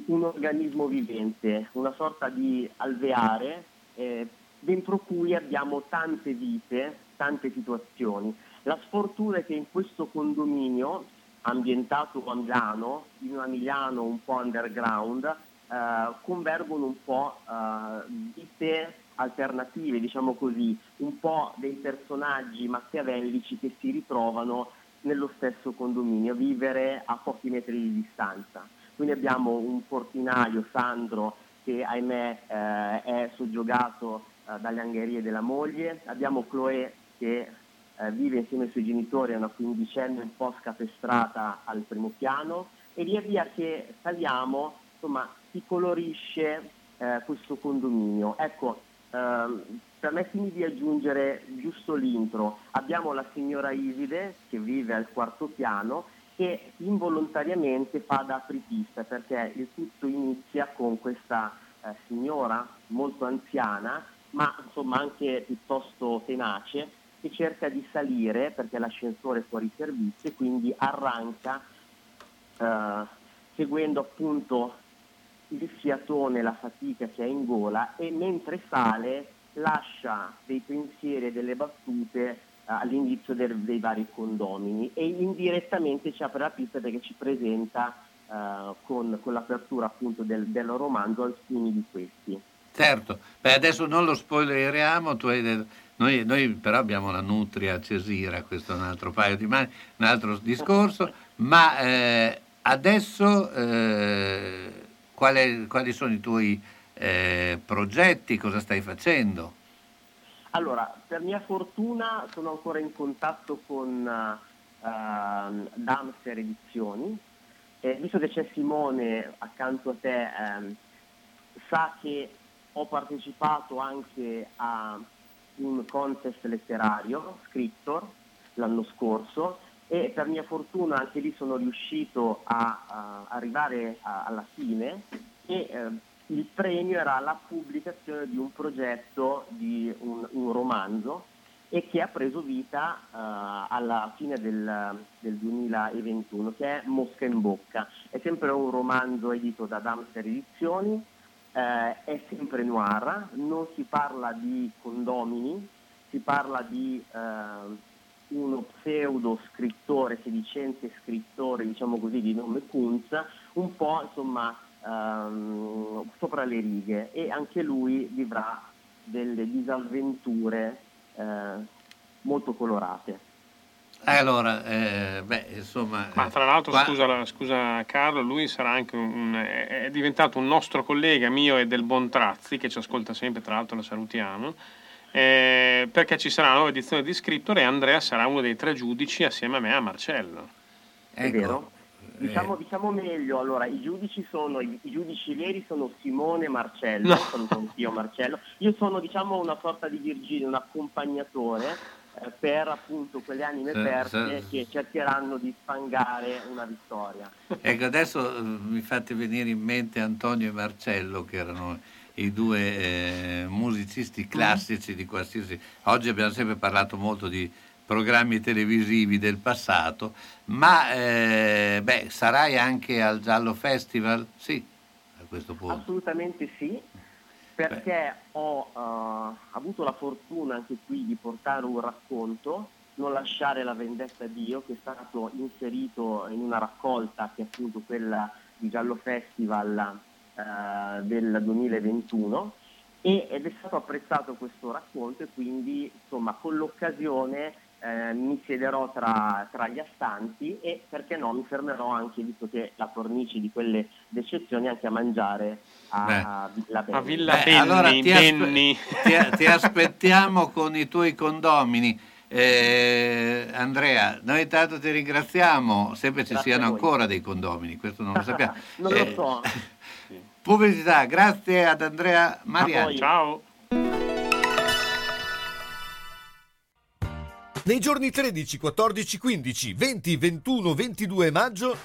un organismo vivente, una sorta di alveare eh, dentro cui abbiamo tante vite, tante situazioni. La sfortuna è che in questo condominio, ambientato a Milano, in una Milano un po' underground, eh, convergono un po' eh, vite alternative, diciamo così, un po' dei personaggi machiavellici che si ritrovano nello stesso condominio, a vivere a pochi metri di distanza. Quindi abbiamo un portinaio, Sandro, che ahimè eh, è soggiogato eh, dalle angherie della moglie, abbiamo Chloé che eh, vive insieme ai suoi genitori, è una quindicenne un po' scapestrata al primo piano e via via che saliamo, insomma, si colorisce eh, questo condominio. Ecco, ehm, permettimi di aggiungere giusto l'intro. Abbiamo la signora Iside che vive al quarto piano che involontariamente fa da apripista perché il tutto inizia con questa eh, signora molto anziana ma insomma anche piuttosto tenace che cerca di salire perché l'ascensore è fuori servizio e quindi arranca eh, seguendo appunto il fiatone, la fatica che ha in gola e mentre sale lascia dei pensieri e delle battute del- dei vari condomini e indirettamente ci apre la pista perché ci presenta eh, con, con l'apertura appunto del, del romanzo alcuni di questi. Certo, Beh, adesso non lo spoileriamo, tu hai noi, noi però abbiamo la nutria Cesira, questo è un altro paio di mani, un altro discorso, ma eh, adesso eh, quale- quali sono i tuoi eh, progetti, cosa stai facendo? Allora, per mia fortuna sono ancora in contatto con eh, ehm, Damser Edizioni e visto che c'è Simone accanto a te, ehm, sa che ho partecipato anche a un contest letterario, Scriptor, l'anno scorso e per mia fortuna anche lì sono riuscito a, a arrivare a- alla fine e eh, il premio era la pubblicazione di un progetto di un, un romanzo e che ha preso vita eh, alla fine del, del 2021, che è Mosca in bocca. È sempre un romanzo edito da Damster Edizioni, eh, è sempre noir, non si parla di condomini, si parla di eh, uno pseudo scrittore, sedicente scrittore, diciamo così, di nome Kunz, un po' insomma ehm, sopra le righe e anche lui vivrà delle disavventure eh, molto colorate. Allora, eh, beh, insomma... Ma eh, tra l'altro, qua- scusa, scusa Carlo, lui sarà anche un, è è diventato un nostro collega mio e del Bontrazzi, che ci ascolta sempre, tra l'altro lo salutiamo, eh, perché ci sarà una nuova edizione di Scriptor e Andrea sarà uno dei tre giudici assieme a me e a Marcello. È ecco, vero? Diciamo, diciamo meglio, allora i giudici sono, i, giudici veri sono Simone e Marcello, No. sono anch'io Marcello, io sono diciamo una sorta di Virginia, un accompagnatore eh, per appunto quelle anime perse che cercheranno di sfangare una vittoria. Ecco, adesso eh, mi fate venire in mente Antonio e Marcello, che erano i due eh, musicisti classici di qualsiasi... Oggi abbiamo sempre parlato molto di programmi televisivi del passato, ma eh, beh, sarai anche al Giallo Festival? Sì, a questo punto. Assolutamente sì, perché ho eh, avuto la fortuna anche qui di portare un racconto, Non lasciare la vendetta a Dio, che è stato inserito in una raccolta che è appunto quella di Giallo Festival eh, del 2021 e- ed è stato apprezzato questo racconto e quindi insomma con l'occasione eh, mi siederò tra, tra gli astanti e perché no mi fermerò anche, visto che la cornice di quelle d'eccezione, anche a mangiare a, Beh. a Villa Belli. A Villa Beh, Benni, allora ti, aspe- Benni. ti- ti aspettiamo con i tuoi condomini. Eh, Andrea, noi tanto ti ringraziamo, sempre ci Grazie siano ancora dei condomini, questo non lo sappiamo. non Eh, lo so. Pubblicità, grazie ad Andrea Mariani. Ciao. Nei giorni 13, 14, 15, 20, 21, 22 maggio,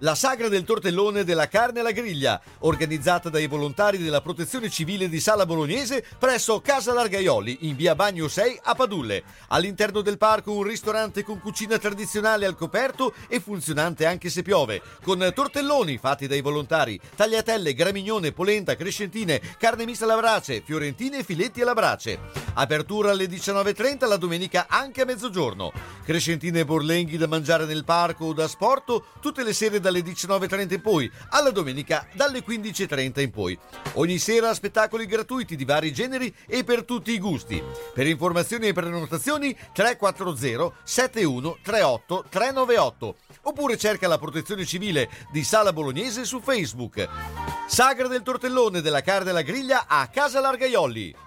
la sagra del tortellone della carne alla griglia, organizzata dai volontari della Protezione Civile di Sala Bolognese presso Casa Largaioli in via Bagno 6 a Padulle. All'interno del parco un ristorante con cucina tradizionale al coperto e funzionante anche se piove, con tortelloni fatti dai volontari, tagliatelle, gramignone, polenta, crescentine, carne mista alla brace, fiorentine e filetti alla brace. Apertura alle 19.30 la domenica anche a mezzogiorno. Crescentine e borlenghi da mangiare nel parco o da sporto tutte le sere dalle 19.30 in poi, alla domenica dalle 15.30 in poi. Ogni sera spettacoli gratuiti di vari generi e per tutti i gusti. Per informazioni e prenotazioni 340 71 38 398 oppure cerca la protezione civile di Sala Bolognese su Facebook. Sagra del tortellone della carne alla griglia a Casa Largaioli.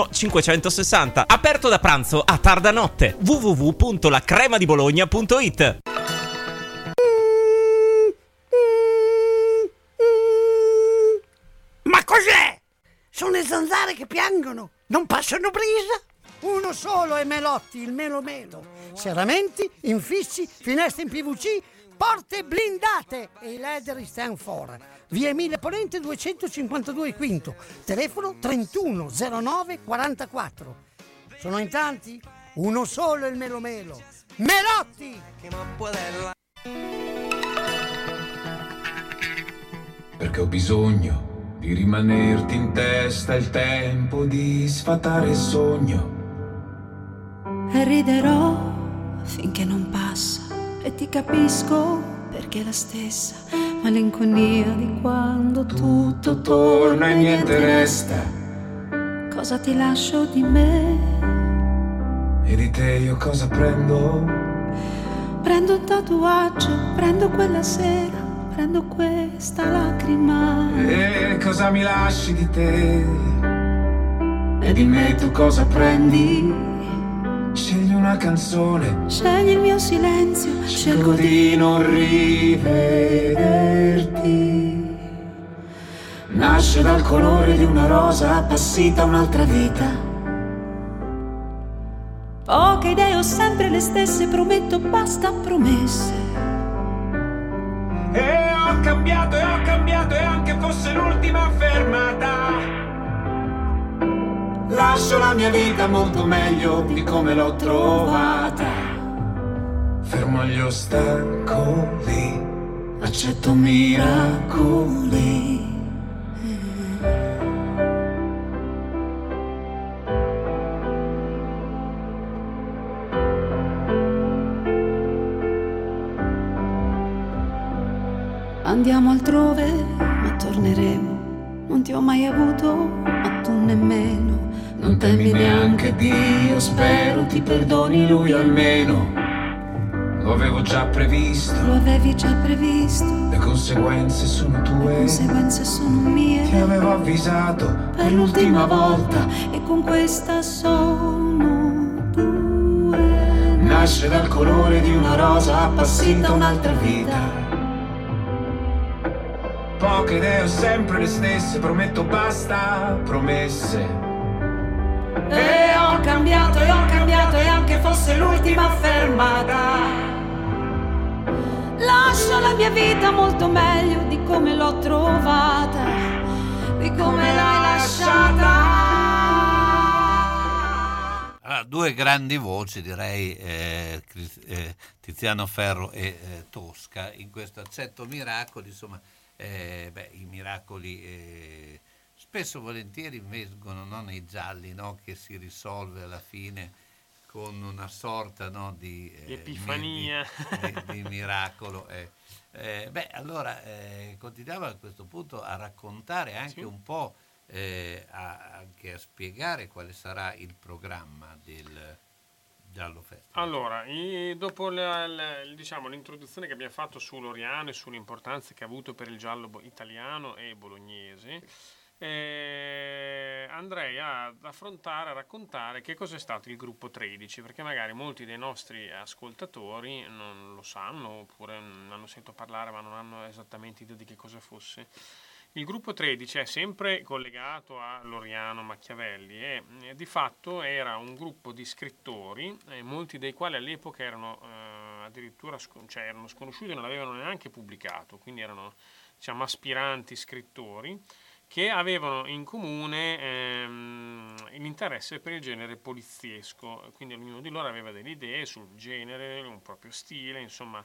560. Aperto da pranzo a tarda notte. www.lacremadibologna.it Ma cos'è? Sono le zanzare che piangono, non passano brisa. Uno solo è Melotti, il Melo Melo. Serramenti, infissi, finestre in PVC, porte blindate e i leder stand for. Via Emilia Ponente 252 Quinto, telefono 3109 44. Sono in tanti? Uno solo è il Melo Melo. Melotti! perché ho bisogno di rimanerti in testa il tempo di sfatare il sogno. E riderò finché non passa e ti capisco perché è la stessa malinconia di quando tutto Torna e niente resta, Cosa ti lascio di me? e di te io cosa prendo? Prendo un tatuaggio, prendo quella sera, prendo questa lacrima. E cosa mi lasci di te? E di me tu cosa prendi? Scegli una canzone, Scegli il mio silenzio, scelgo di non rivederti. Nasce dal colore di una rosa appassita un'altra vita. Poche idee ho sempre le stesse, prometto basta promesse. E ho cambiato e ho cambiato e anche fosse l'ultima fermata. Lascio la mia vita molto meglio di come l'ho trovata. Fermo gli ostacoli, accetto miracoli. Andiamo altrove, ma torneremo. Non ti ho mai avuto, ma tu nemmeno non temi neanche Dio, spero ti perdoni lui almeno. Lo avevo già previsto, Lo avevi già previsto, le conseguenze sono le tue. conseguenze sono mie. Ti avevo avvisato per l'ultima volta e con questa sono due. Nasce dal colore di una rosa appassita un'altra vita. Poche idee ho sempre le stesse, prometto basta promesse. Cambiato e ho cambiato e anche fosse l'ultima fermata. Lascio la mia vita molto meglio di come l'ho trovata, di come l'hai lasciata. Allora, due grandi voci, direi eh, eh, Tiziano Ferro e eh, Tosca, in questo accetto miracoli, insomma, eh, beh, i miracoli eh, spesso e volentieri vengono no, nei gialli, no, che si risolve alla fine con una sorta no, di, eh, epifania. di, di- di miracolo. eh. Eh, beh, allora eh, continuiamo a questo punto a raccontare anche Sì. un po', eh, a, anche a spiegare quale sarà il programma del Giallo Festival. Allora, dopo la- la- diciamo, l'introduzione che abbiamo fatto su Loriano e sull'importanza che ha avuto per il giallo italiano e bolognese, eh, andrei ad affrontare, a raccontare che cos'è stato il gruppo 13, perché magari molti dei nostri ascoltatori non lo sanno oppure ne hanno sentito parlare ma non hanno esattamente idea di che cosa fosse. Il gruppo 13 è sempre collegato a Loriano Machiavelli e eh, di fatto era un gruppo di scrittori, eh, molti dei quali all'epoca erano eh, addirittura cioè, erano sconosciuti e non avevano neanche pubblicato, quindi erano diciamo, aspiranti scrittori che avevano in comune ehm, l'interesse per il genere poliziesco, quindi ognuno di loro aveva delle idee sul genere, un proprio stile, insomma,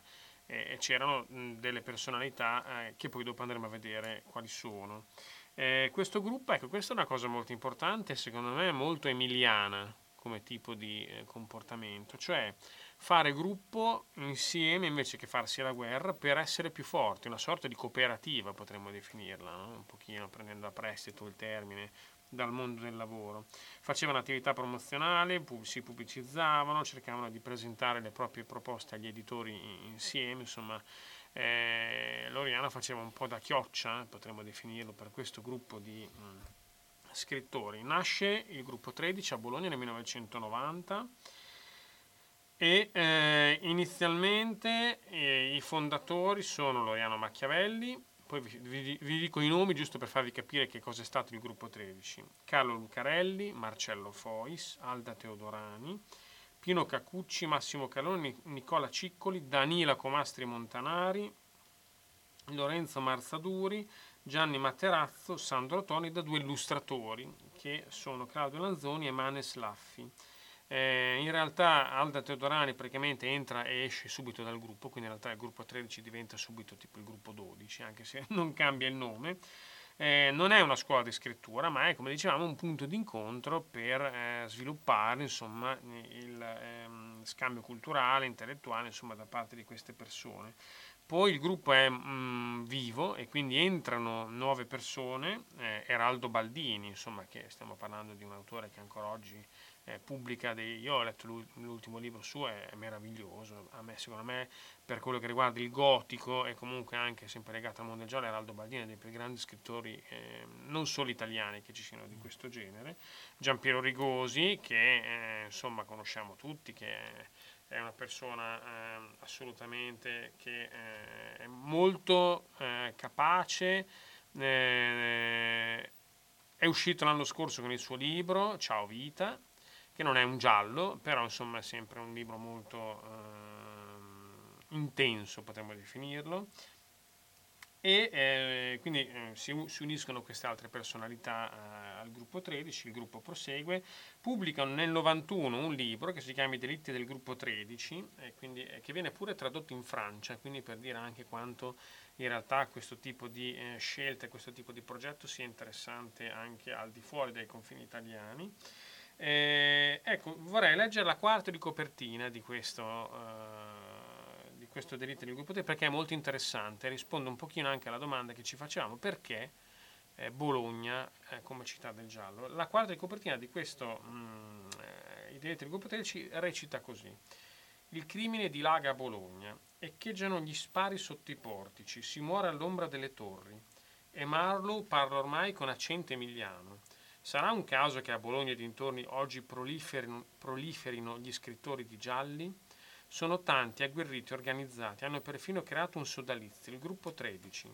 eh, c'erano mh, delle personalità eh, che poi dopo andremo a vedere quali sono. Eh, questo gruppo, ecco, questa è una cosa molto importante, secondo me molto emiliana come tipo di eh, comportamento, cioè fare gruppo insieme invece che farsi la guerra per essere più forti, una sorta di cooperativa potremmo definirla, no? un pochino prendendo a prestito il termine dal mondo del lavoro. Facevano attività promozionali, pub- si pubblicizzavano, cercavano di presentare le proprie proposte agli editori insieme, insomma eh, Loriano faceva un po' da chioccia, eh, potremmo definirlo, per questo gruppo di mh, scrittori. Nasce il gruppo 13 a Bologna nel 1990 e eh, inizialmente eh, i fondatori sono Loriano Machiavelli, poi vi, vi- vi dico i nomi giusto per farvi capire che cosa è stato il gruppo 13. Carlo Lucarelli, Marcello Fois, Alda Teodorani, Pino Cacucci, Massimo Caloni, Nicola Ciccoli, Danila Comastri Montanari, Lorenzo Marzaduri, Gianni Materazzo, Sandro Toni da due illustratori che sono Claudio Lanzoni e Manes Laffi. Eh, in realtà Alda Teodorani praticamente entra e esce subito dal gruppo, quindi in realtà il gruppo 13 diventa subito tipo il gruppo 12, anche se non cambia il nome. Eh, non è una scuola di scrittura, ma è come dicevamo un punto d'incontro per eh, sviluppare insomma, il ehm, scambio culturale, intellettuale insomma, da parte di queste persone. Poi il gruppo è mm, vivo e quindi entrano nuove persone, eh, Eraldo Baldini, insomma, che stiamo parlando di un autore che ancora oggi eh, pubblica dei... Io ho letto l'ul- l'ultimo libro suo, è, è meraviglioso, a me, secondo me, per quello che riguarda il gotico e comunque anche sempre legato al mondo del giallo, Eraldo Baldini è dei più grandi scrittori, eh, non solo italiani che ci siano di questo genere. Giampiero Rigosi, che eh, insomma conosciamo tutti, che è è una persona ehm, assolutamente che eh, è molto eh, capace. eh, è uscito l'anno scorso con il suo libro Ciao Vita, che non è un giallo, però insomma è sempre un libro molto ehm, intenso, potremmo definirlo. E eh, quindi eh, si, si uniscono queste altre personalità eh, al gruppo 13, il gruppo prosegue, pubblicano nel 91 un libro che si chiama I delitti del gruppo 13, e quindi, eh, che viene pure tradotto in Francia, quindi per dire anche quanto in realtà questo tipo di eh, scelta, questo tipo di progetto sia interessante anche al di fuori dei confini italiani. Eh, ecco, vorrei leggere la quarta di copertina di questo, eh, di questo delitto del gruppo 3 perché è molto interessante, risponde un pochino anche alla domanda che ci facevamo perché eh, Bologna come città del giallo. La quadra di copertina di questo mh, eh, I delitti del gruppo 13 recita così. Il crimine dilaga a Bologna, echeggiano gli spari sotto i portici, si muore all'ombra delle torri. E Marlowe parla ormai con accento emiliano. Sarà un caso che a Bologna e dintorni oggi proliferino, proliferino gli scrittori di gialli? Sono tanti, agguerriti, organizzati, hanno perfino creato un sodalizio, il gruppo 13.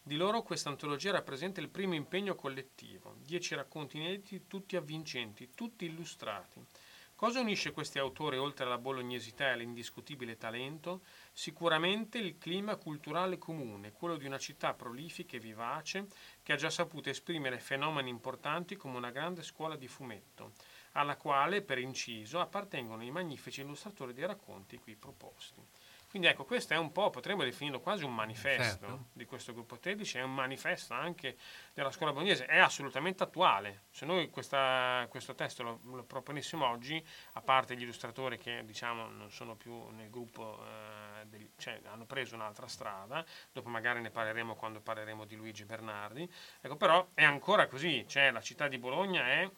Di loro questa antologia rappresenta il primo impegno collettivo, dieci racconti inediti, tutti avvincenti, tutti illustrati. Cosa unisce questi autori oltre alla bolognesità e all'indiscutibile talento? Sicuramente il clima culturale comune, quello di una città prolifica e vivace che ha già saputo esprimere fenomeni importanti come una grande scuola di fumetto, alla quale, per inciso, appartengono i magnifici illustratori dei racconti qui proposti. Quindi ecco, questo è un po', potremmo definirlo quasi un manifesto Certo. di questo gruppo 13, è un manifesto anche della scuola bolognese, è assolutamente attuale. Se noi questa- questo testo lo, lo proponessimo oggi, a parte gli illustratori che diciamo non sono più nel gruppo, eh, degli- cioè hanno preso un'altra strada, dopo magari ne parleremo quando parleremo di Luigi Bernardi, ecco però è ancora così, cioè la città di Bologna è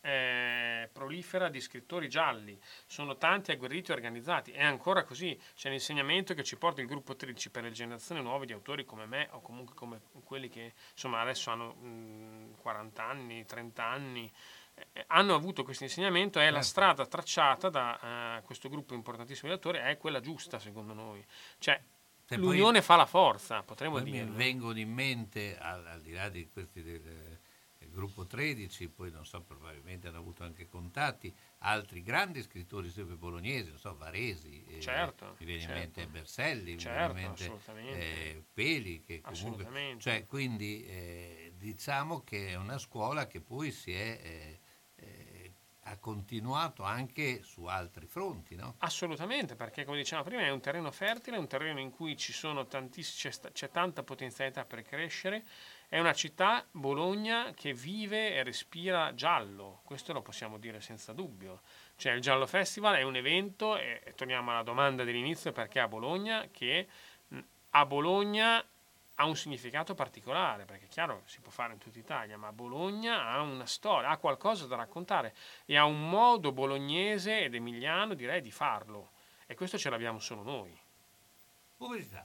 eh, prolifera di scrittori gialli, sono tanti agguerriti e organizzati, è ancora così, c'è l'insegnamento che ci porta il gruppo 13 per le generazioni nuove di autori come me o comunque come quelli che insomma adesso hanno mh, 40 anni, 30 anni, eh, hanno avuto questo insegnamento, è la strada tracciata da eh, questo gruppo importantissimo di autori, è quella giusta secondo noi, cioè l'unione fa la forza, potremmo Poi mi dire. vengono in mente, al, al di là di questi del gruppo 13, poi non so, probabilmente hanno avuto anche contatti, altri grandi scrittori sempre bolognesi, non so, Varesi, eh, Certo, mi viene in certo. mente Berselli, Certo, mi viene in mente assolutamente. eh, Peli, che comunque... Assolutamente. Cioè, quindi eh, diciamo che è una scuola che poi si è... eh, eh, ha continuato anche su altri fronti, no? Assolutamente, perché come dicevamo prima è un terreno fertile, è un terreno in cui ci sono tantiss- c'è, sta- c'è tanta potenzialità per crescere, è una città, Bologna, che vive e respira giallo, questo lo possiamo dire senza dubbio. Cioè il Giallo Festival è un evento, e, e torniamo alla domanda dell'inizio, perché a Bologna, che a Bologna ha un significato particolare, perché è chiaro si può fare in tutta Italia, ma Bologna ha una storia, ha qualcosa da raccontare e ha un modo bolognese ed emiliano, direi, di farlo. E questo ce l'abbiamo solo noi. Pubblicità.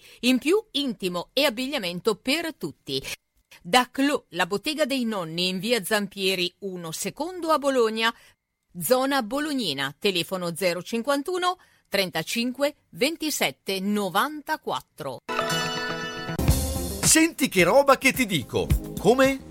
In più intimo e abbigliamento per tutti. Da Clo, la bottega dei nonni in via Zampieri 1 secondo a Bologna, zona bolognina, telefono 051 35 27 94. Senti che roba che ti dico. Come?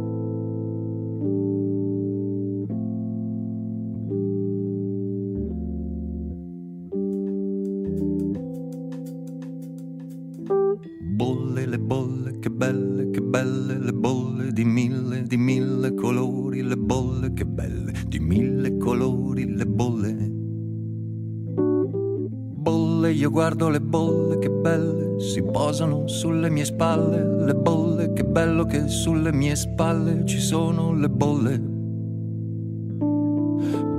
io guardo le bolle, che belle, si posano sulle mie spalle, le bolle, che bello che sulle mie spalle ci sono le bolle.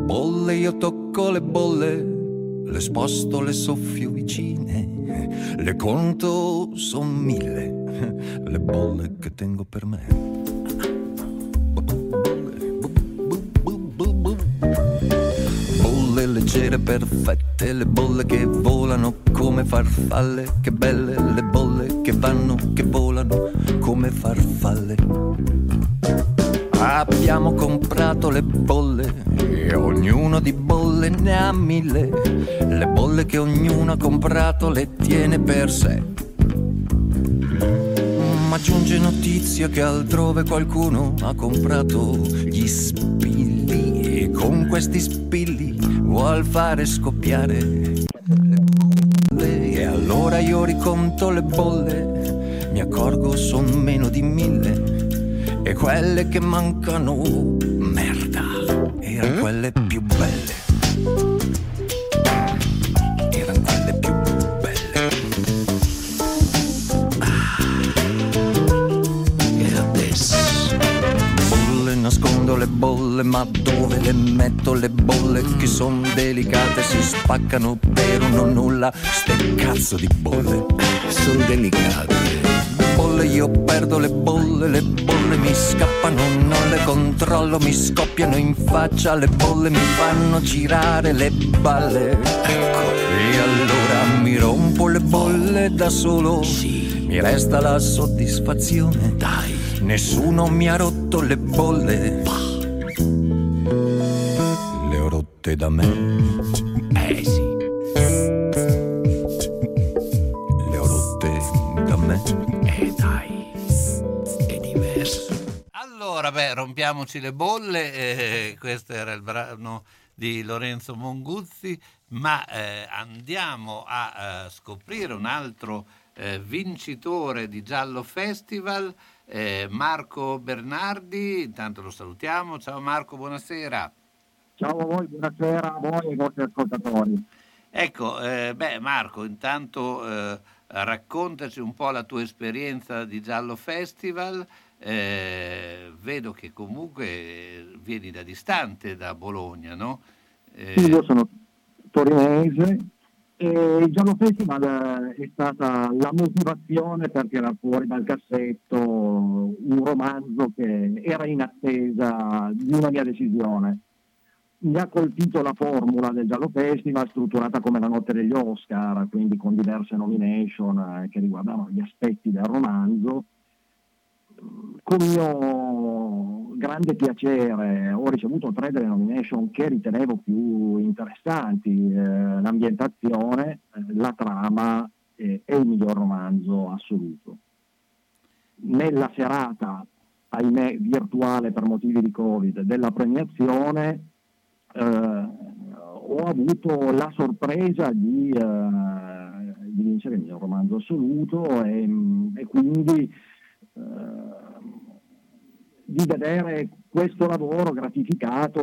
Bolle, io tocco le bolle, le sposto, le soffio vicine, le conto, son mille, le bolle che tengo per me. Leggere, perfette, le bolle che volano come farfalle, che belle le bolle che vanno, che volano come farfalle. Abbiamo comprato le bolle e ognuno di bolle ne ha mille. Le bolle che ognuno ha comprato le tiene per sé. Ma giunge notizia che altrove qualcuno ha comprato gli spilli e con questi spilli vuol fare scoppiare. Le bolle. E allora io riconto le bolle, mi accorgo son meno di mille. E quelle che mancano, merda, erano quelle delicate, si spaccano per uno nulla. Ste cazzo di bolle, sono delicate bolle, io perdo le bolle, le bolle mi scappano, non le controllo, mi scoppiano in faccia, le bolle mi fanno girare le balle. Ecco, e allora mi rompo le bolle da solo, mi resta la soddisfazione. Dai, nessuno mi ha rotto le bolle. Le rotte da me. Eh sì. Le ho rotte da me. Eh dai, è diverso. Allora, beh, rompiamoci le bolle. eh, questo era il brano di Lorenzo Monguzzi, ma eh, andiamo a eh, scoprire un altro eh, vincitore di Giallo Festival, eh, Marco Bernardi. Intanto lo salutiamo. Ciao Marco, buonasera. Ciao a voi, buonasera a voi e ai vostri ascoltatori. Ecco, eh, beh Marco, intanto eh, raccontaci un po' la tua esperienza di Giallo Festival. Eh, vedo che comunque vieni da distante da Bologna, no? Eh, Sì, Io sono torinese e il Giallo Festival eh, è stata la motivazione per tirare fuori dal cassetto un romanzo che era in attesa di una mia decisione. Mi ha colpito la formula del Giallo Festival strutturata come la notte degli Oscar, quindi con diverse nomination eh, che riguardavano gli aspetti del romanzo. Con mio grande piacere ho ricevuto tre delle nomination che ritenevo più interessanti, eh, l'ambientazione, eh, la trama eh, e il miglior romanzo assoluto. Nella serata, ahimè virtuale per motivi di Covid, della premiazione ho avuto la sorpresa di, eh, di vincere il mio romanzo assoluto e, e quindi eh, di vedere questo lavoro gratificato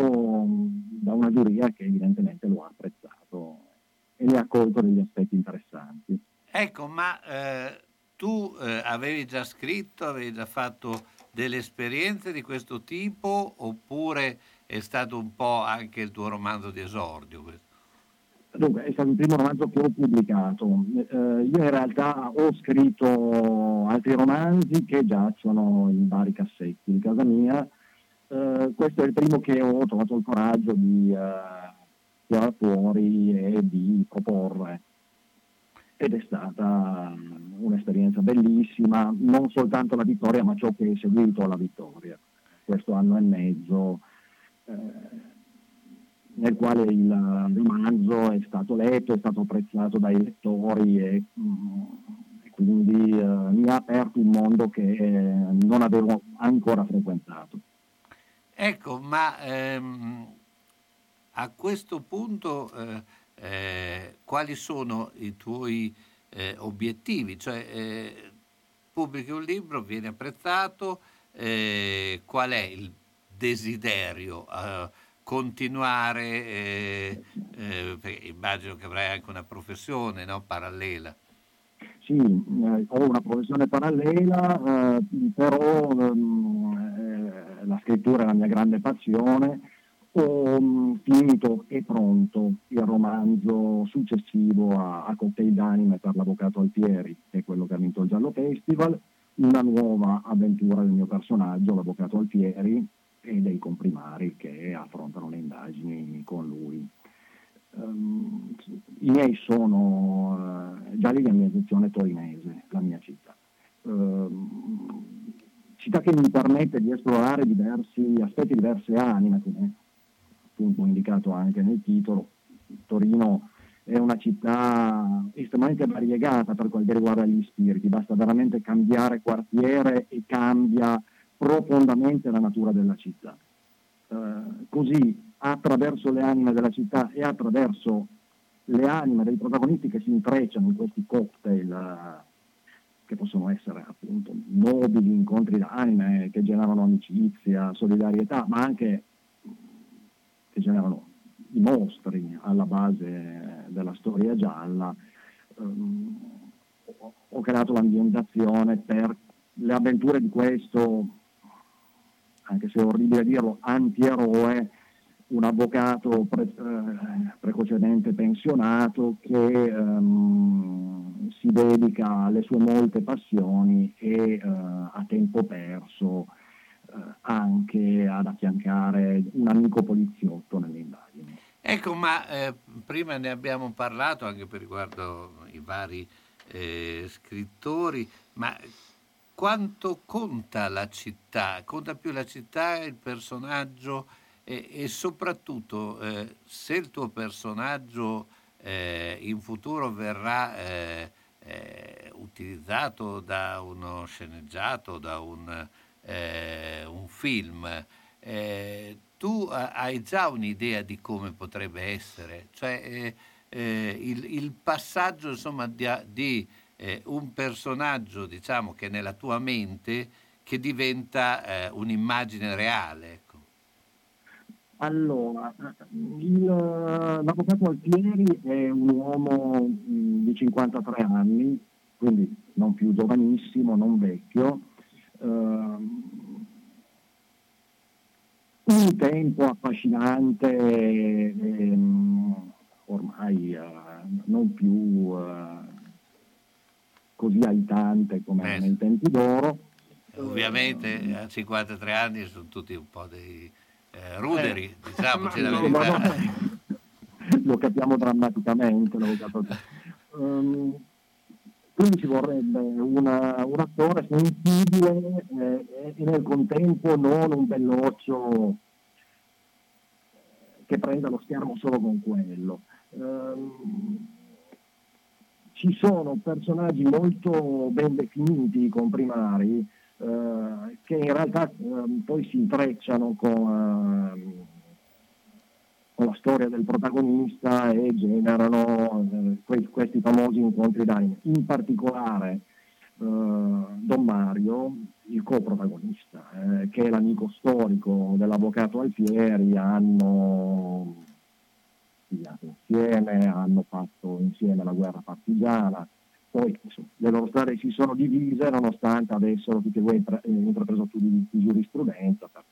da una giuria che evidentemente lo ha apprezzato. e ne ha colto degli aspetti interessanti. Ecco, ma eh, tu eh, avevi già scritto, avevi già fatto delle esperienze di questo tipo oppure è stato un po' anche il tuo romanzo di esordio? Dunque, è stato il primo romanzo che ho pubblicato. Eh, io in realtà ho scritto altri romanzi che giacciono in vari cassetti di casa mia. Eh, questo è il primo che ho trovato il coraggio di eh, tirare fuori e di proporre. Ed è stata un'esperienza bellissima, non soltanto la vittoria, ma ciò che è seguito alla vittoria. Questo anno e mezzo nel quale il romanzo è stato letto, è stato apprezzato dai lettori e, mm, e quindi eh, mi ha aperto un mondo che non avevo ancora frequentato. Ecco, ma ehm, a questo punto eh, eh, quali sono i tuoi eh, obiettivi? Cioè, eh, pubblichi un libro, viene apprezzato, eh, qual è il desiderio? continuare, eh, eh, perché immagino che avrai anche una professione no, parallela. Sì, eh, ho una professione parallela, eh, però ehm, la scrittura è la mia grande passione. Ho finito e pronto il romanzo successivo a, a Cocktail d'anime per l'avvocato Altieri, che è quello che ha vinto il Giallo Festival, una nuova avventura del mio personaggio, l'avvocato Altieri, e dei comprimari che affrontano le indagini con lui. Um, I miei sono uh, già sezione torinese, la mia città. Uh, città che mi permette di esplorare diversi aspetti, diverse anime, come appunto indicato anche nel titolo. Torino è una città estremamente variegata per che riguarda gli spiriti, basta veramente cambiare quartiere e cambia profondamente la natura della città. Eh, così attraverso le anime della città e attraverso le anime dei protagonisti che si intrecciano in questi cocktail eh, che possono essere appunto nobili incontri d'anime che generano amicizia, solidarietà, ma anche che generano i mostri alla base della storia gialla. Um, ho creato l'ambientazione per le avventure di questo anche se è orribile dirlo, antieroe, un avvocato pre- eh, precocemente pensionato che um, si dedica alle sue molte passioni e uh, a tempo perso uh, anche ad affiancare un amico poliziotto nelle indagini. Ecco, ma eh, prima ne abbiamo parlato anche per riguardo i vari eh, scrittori, ma quanto conta la città, conta più la città, il personaggio e, e soprattutto eh, se il tuo personaggio eh, in futuro verrà eh, eh utilizzato da uno sceneggiato, da un, eh, un film, eh, tu hai già un'idea di come potrebbe essere, cioè il, il, passaggio insomma, di, di eh, un personaggio, diciamo, che nella tua mente che diventa eh, un'immagine reale. Ecco. Allora, il, l'avvocato Altieri è un uomo di 53 anni, quindi non più giovanissimo, non vecchio, uh, un tempo affascinante, ehm, ormai uh, non più uh, così aitante come eh. nei tempi d'oro. Ovviamente a 53 anni sono tutti un po' dei eh, ruderi, eh. diciamoci la verità. lo capiamo drammaticamente. Um, quindi ci vorrebbe una, un attore sensibile eh, e nel contempo non un belloccio che prenda lo schermo solo con quello. Um, ci sono personaggi molto ben definiti, comprimari, eh, che in realtà eh, poi si intrecciano con, eh, con, la storia del protagonista e generano eh, questi famosi incontri d'anime. In particolare eh, Don Mario, il coprotagonista, eh, che è l'amico storico dell'avvocato Alfieri, hanno studiato insieme, hanno fatto insieme la guerra partigiana, poi insomma, le loro strade si sono divise nonostante avessero tutti e due eh, intrapreso studi di giurisprudenza, perché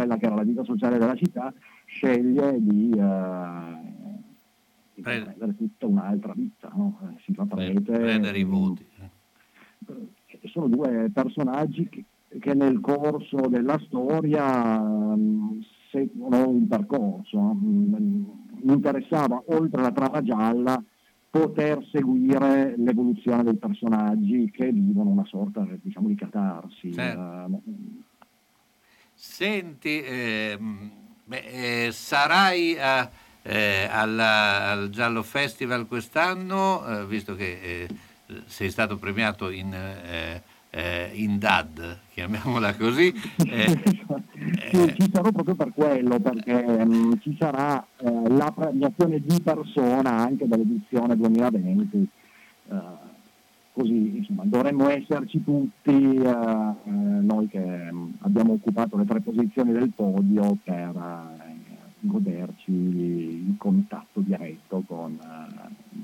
quella che era la vita sociale della città, sceglie di, eh, di prendere tutta un'altra vita, no? Eh, si fa prete. Prendere i voti. Eh, Sono due personaggi che, che nel corso della storia mm, seguono un percorso. Mm, Mi interessava, oltre alla trama gialla, poter seguire l'evoluzione dei personaggi che vivono una sorta diciamo, di catarsi. Certo. Eh, Senti, ehm, beh, eh, sarai a- eh, alla- al Giallo Festival quest'anno, eh, visto che eh, sei stato premiato in, eh, eh, in DAD, chiamiamola così. eh, Sì, ci sarò proprio per quello, perché mm, ci sarà eh, la premiazione di persona anche dell'edizione 2020. eh, così insomma, dovremmo esserci tutti, eh, noi che mm, abbiamo occupato le tre posizioni del podio, per eh, goderci il contatto diretto con, eh,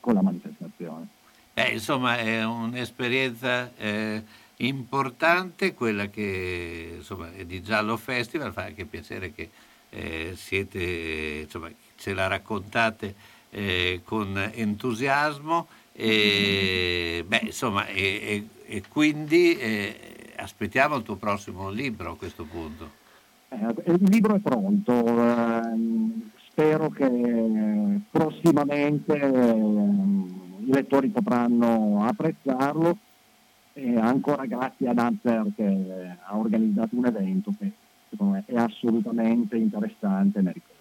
con la manifestazione. Eh, insomma, è un'esperienza eh, importante quella che insomma, è di Giallo Festival, fa anche piacere che eh, siete, insomma, ce la raccontate con entusiasmo e, beh, insomma, e, e- e quindi eh, aspettiamo il tuo prossimo libro a questo punto. Eh, il libro è pronto, ehm, spero che prossimamente ehm, i lettori potranno apprezzarlo e ancora grazie ad Amper che ha organizzato un evento che secondo me è assolutamente interessante e meritoso.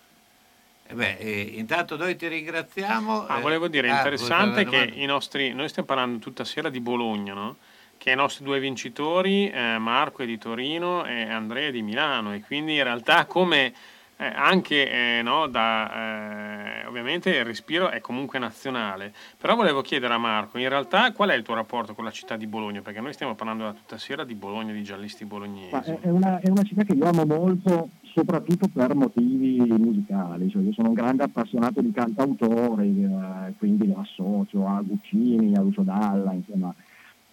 Eh beh, eh, intanto noi ti ringraziamo. Ah, eh, volevo dire, è ah, interessante una che i nostri, noi stiamo parlando tutta sera di Bologna, no? che i nostri due vincitori, eh, Marco è di Torino e Andrea è di Milano, e quindi in realtà come eh, anche eh, no, da, eh, ovviamente il respiro è comunque nazionale, però volevo chiedere a Marco, in realtà qual è il tuo rapporto con la città di Bologna? Perché noi stiamo parlando da tutta sera di Bologna, di giallisti bolognesi. È una, è una città che io amo molto, soprattutto per motivi musicali. Cioè, io sono un grande appassionato di cantautori, eh, quindi lo associo a Guccini, a Lucio Dalla, insomma.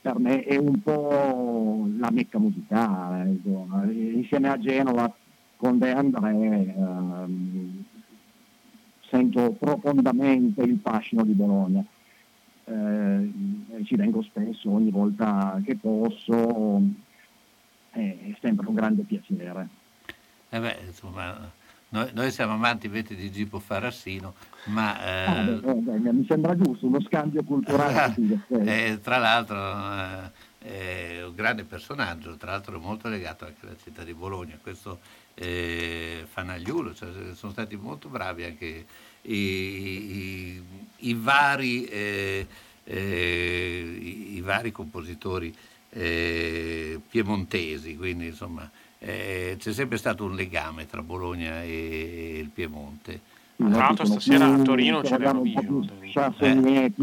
Per me è un po' la mecca musicale. insomma. Insieme a Genova, con De André, ehm, sento profondamente il fascino di Bologna. Eh, ci vengo spesso, ogni volta che posso, è sempre un grande piacere. Eh beh, insomma, noi, noi siamo amanti invece di Gipo Farassino, ma Ah, eh, beh, beh, beh, mi sembra giusto, uno scambio culturale. eh, tra l'altro eh, è un grande personaggio, tra l'altro è molto legato anche alla città di Bologna, questo eh, Fanagliulo, cioè, sono stati molto bravi anche i, i- i vari, eh, i, vari compositori piemontesi, quindi insomma eh, c'è sempre stato un legame tra Bologna e il Piemonte. Tra l'altro stasera a Torino c'è l'Eurovision.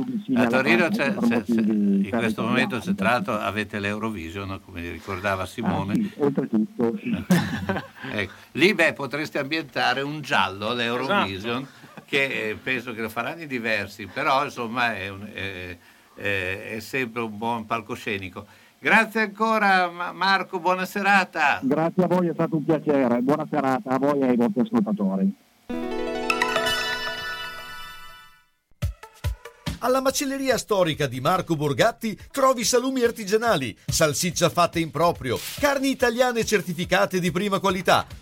Vicini A Torino c'è- c'è- c'è- in questo momento c'è, tra l'altro avete l'Eurovision, come ricordava Simone. Ah, sì. Ecco, Lì beh, potreste ambientare un giallo all'Eurovision, che eh, penso che lo faranno in diversi, però insomma è, un- è- è sempre un buon palcoscenico. Grazie ancora Ma- Marco, buona serata. Grazie a voi, è stato un piacere. Buona serata a voi e ai vostri ascoltatori. Alla macelleria storica di Marco Borgatti trovi salumi artigianali, salsiccia fatta in proprio, carni italiane certificate di prima qualità,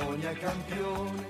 Bologna campione.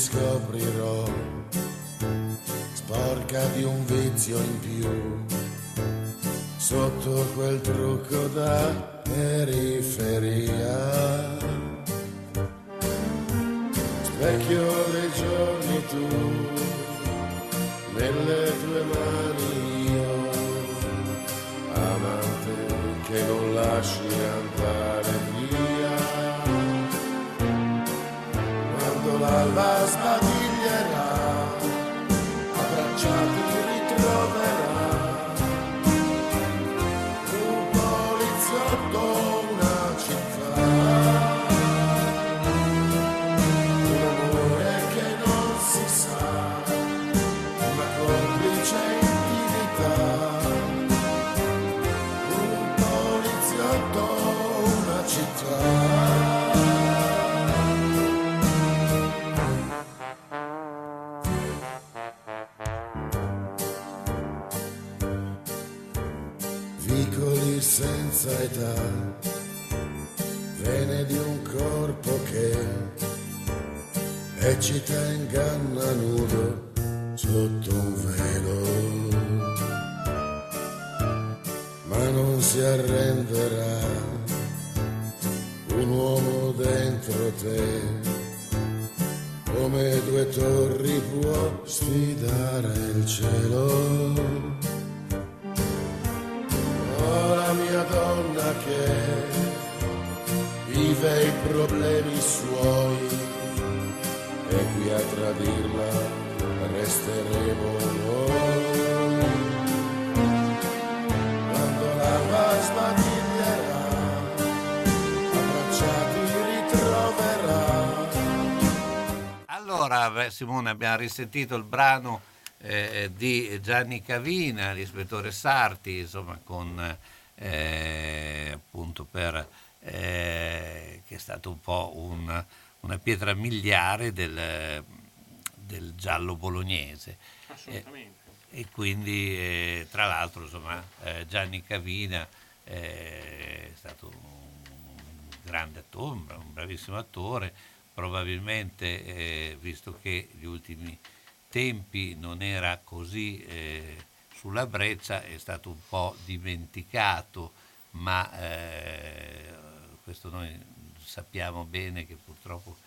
Scoprirò sporca di un vizio in più. Sotto quel trucco da periferia. Età, vene di un corpo che eccita inganna nudo sotto un velo, ma non si arrenderà un uomo dentro te, come due torri può sfidare il cielo. Mia donna che vive i problemi suoi e qui a tradirla resteremo noi. Quando l'alba sbadiglierà, abbracciati ritroverà. Allora, Simone, abbiamo risentito il brano eh, di Gianni Cavina, l'ispettore Sarti, insomma, con eh, appunto per eh, che è stato un po' un- una pietra miliare del, del giallo bolognese. Assolutamente. E quindi, eh, tra l'altro, insomma, eh, Gianni Cavina eh, è stato un grande attore, un bra- un bravissimo attore, probabilmente eh, visto che gli ultimi tempi non era così eh, sulla breccia, è stato un po' dimenticato, ma eh, questo noi sappiamo bene che purtroppo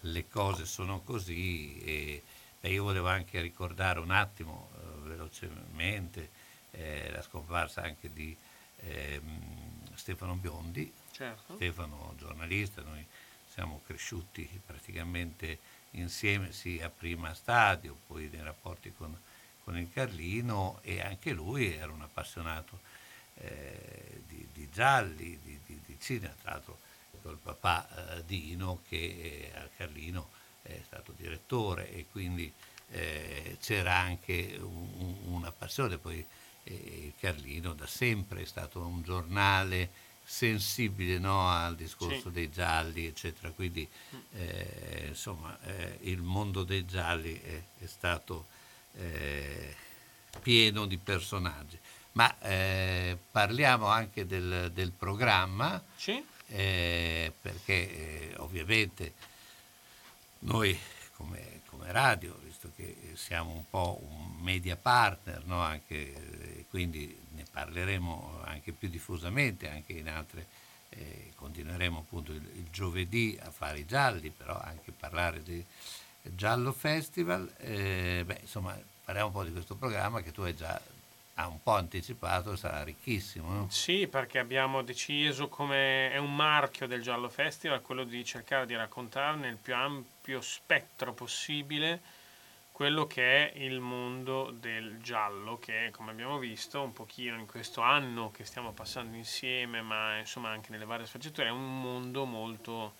le cose sono così e beh, io volevo anche ricordare un attimo eh, velocemente eh, la scomparsa anche di ehm, Stefano Biondi, Certo. Stefano giornalista, noi siamo cresciuti praticamente insieme sia prima a stadio, poi nei rapporti con, con il Carlino e anche lui era un appassionato eh, di, di gialli, di, di, di cinema, tra l'altro col papà eh, Dino che eh, al Carlino è stato direttore e quindi eh, c'era anche un- un- una passione, poi eh, il Carlino da sempre è stato un giornale sensibile no, al discorso Sì. dei gialli, eccetera, quindi eh, insomma eh, il mondo dei gialli è, è stato eh, pieno di personaggi. Ma eh, parliamo anche del, del programma, Sì. eh, perché eh, ovviamente noi come, come radio, visto che siamo un po' un media partner, no? Anche, eh, quindi ne parleremo anche più diffusamente, anche in altre, continueremo appunto il, il giovedì a fare i gialli, però anche parlare di Giallo Festival, eh, beh, insomma parliamo un po' di questo programma che tu hai già ha un po' anticipato, sarà ricchissimo. no? Sì, perché abbiamo deciso come è un marchio del Giallo Festival quello di cercare di raccontare nel più ampio spettro possibile quello che è il mondo del giallo, che come abbiamo visto un pochino in questo anno che stiamo passando insieme, ma insomma anche nelle varie sfaccettature, è un mondo molto,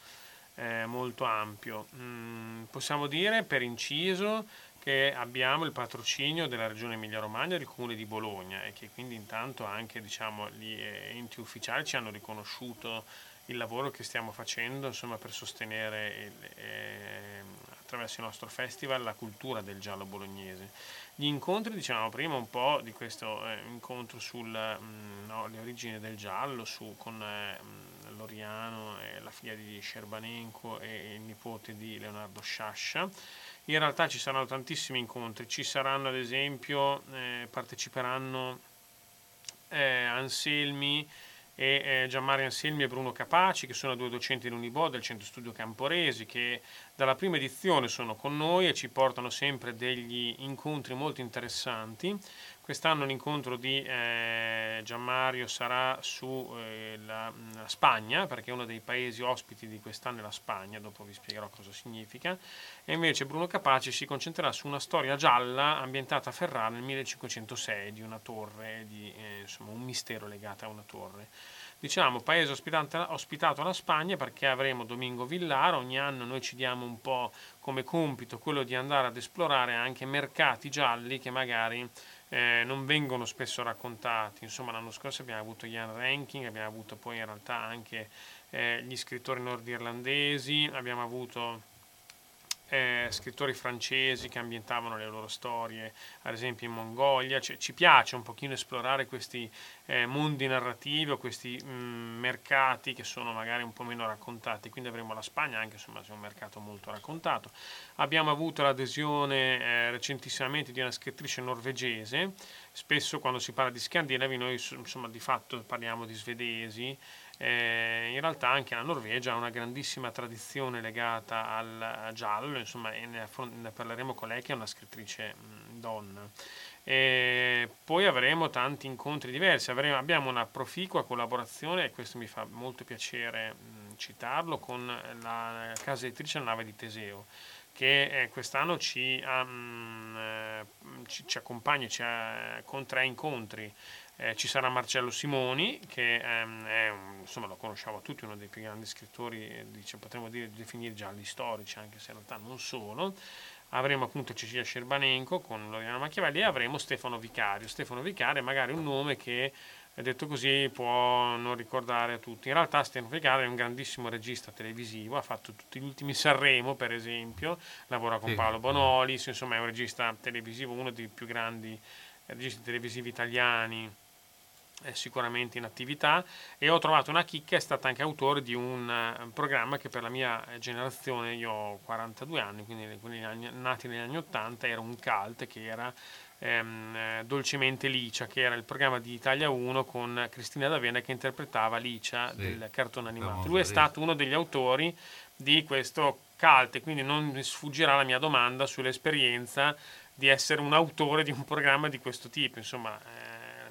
eh, molto ampio. Mm, possiamo dire per inciso che abbiamo il patrocinio della regione Emilia-Romagna e del comune di Bologna e che quindi intanto anche diciamo, gli eh, enti ufficiali ci hanno riconosciuto il lavoro che stiamo facendo insomma, per sostenere il- ehm, attraverso il nostro festival la cultura del giallo bolognese. Gli incontri, dicevamo prima, un po' di questo eh, incontro sulle origini del giallo, su, con eh, Loriano, e la figlia di Scerbanenko e il nipote di Leonardo Sciascia. In realtà ci saranno tantissimi incontri, ci saranno ad esempio, eh, parteciperanno eh, Anselmi e eh, Gianmario Anselmi e Bruno Capaci, che sono due docenti dell'Unibo del Centro Studio Camporesi, che dalla prima edizione sono con noi e ci portano sempre degli incontri molto interessanti. Quest'anno l'incontro di eh, Gianmario sarà sulla Spagna, perché uno dei paesi ospiti di quest'anno è la Spagna, dopo vi spiegherò cosa significa. E invece Bruno Capaci si concentrerà su una storia gialla ambientata a Ferrara nel 1506 di una torre, di eh, insomma, un mistero legato a una torre. Diciamo paese ospitato alla Spagna perché avremo Domingo Villar, ogni anno noi ci diamo un po' come compito quello di andare ad esplorare anche mercati gialli che magari eh, non vengono spesso raccontati. Insomma, l'anno scorso abbiamo avuto Ian Ranking, abbiamo avuto poi in realtà anche eh, gli scrittori nordirlandesi, abbiamo avuto eh, scrittori francesi che ambientavano le loro storie, ad esempio in Mongolia. Cioè, ci piace un pochino esplorare questi eh, mondi narrativi o questi mm, mercati che sono magari un po' meno raccontati. Quindi avremo la Spagna, anche insomma, c'è un mercato molto raccontato. Abbiamo avuto l'adesione eh, recentissimamente di una scrittrice norvegese. Spesso quando si parla di scandinavi noi insomma di fatto parliamo di svedesi, eh, in realtà anche la Norvegia ha una grandissima tradizione legata al giallo, insomma, ne, affron- ne parleremo con lei che è una scrittrice mh, donna. E poi avremo tanti incontri diversi, avremo- abbiamo una proficua collaborazione, e questo mi fa molto piacere mh, citarlo, con la casa editrice La Nave di Teseo che eh, quest'anno ci, eh, ci, ci accompagna ci ha- con tre incontri. Eh, ci sarà Marcello Simoni, che ehm, è insomma, lo conosciamo tutti, uno dei più grandi scrittori, dice, potremmo dire, definire gialli storici, anche se in realtà non solo. Avremo appunto Cecilia Scerbanenko con Loriana Machiavelli e avremo Stefano Vicario. Stefano Vicario è magari un nome che, eh, detto così, può non ricordare a tutti. In realtà Stefano Vicario è un grandissimo regista televisivo, ha fatto tutti gli ultimi Sanremo, per esempio, lavora con. Paolo Bonolis, insomma è un regista televisivo, uno dei più grandi registi televisivi italiani è sicuramente in attività e ho trovato una chicca, è stata anche autore di un eh, programma che per la mia generazione, io ho 42 anni, quindi quelli anni- nati negli anni 80, era un cult che era ehm, eh, Dolcemente Licia, che era il programma di Italia 1 con Cristina D'Avena che interpretava Licia Sì, del cartone animato. Lui è stato uno degli autori di questo cult quindi non sfuggirà la mia domanda sull'esperienza di essere un autore di un programma di questo tipo, insomma... eh,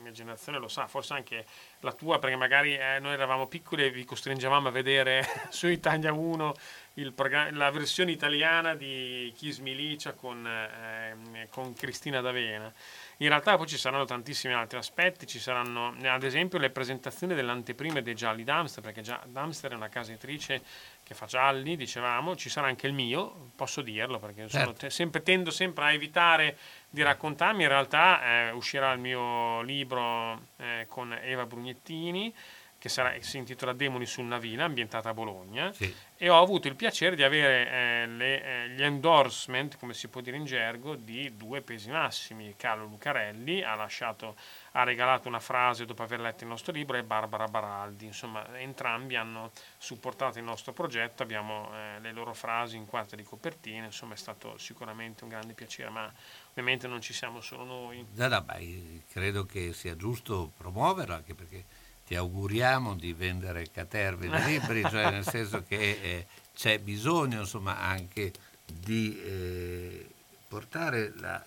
mia generazione lo sa, forse anche la tua, perché magari eh, noi eravamo piccoli e vi costringevamo a vedere su Italia 1 il programma- la versione italiana di Kiss Me Licia con, ehm, con Cristina D'Avena. In realtà poi ci saranno tantissimi altri aspetti, ci saranno ad esempio le presentazioni delle anteprime dei gialli Damster, perché già Damster è una casa editrice che fa gialli, dicevamo, ci sarà anche il mio, posso dirlo perché sono Certo. te- sempre, tendo sempre a evitare di raccontarmi, in realtà eh, uscirà il mio libro eh, con Eva Brugnettini che sarà- si intitola Demoni sul Navina, ambientata a Bologna e ho avuto il piacere di avere eh, le- eh, gli endorsement, come si può dire in gergo, di due pesi massimi. Carlo Lucarelli ha, lasciato, ha regalato una frase dopo aver letto il nostro libro e Barbara Baraldi. Insomma, entrambi hanno supportato il nostro progetto, abbiamo eh, le loro frasi in quarta di copertina, insomma è stato sicuramente un grande piacere, ma ovviamente non ci siamo solo noi. No, no, io credo che sia giusto promuoverlo anche perché ti auguriamo di vendere caterve di libri, cioè nel senso che eh, c'è bisogno insomma anche di eh, portare la,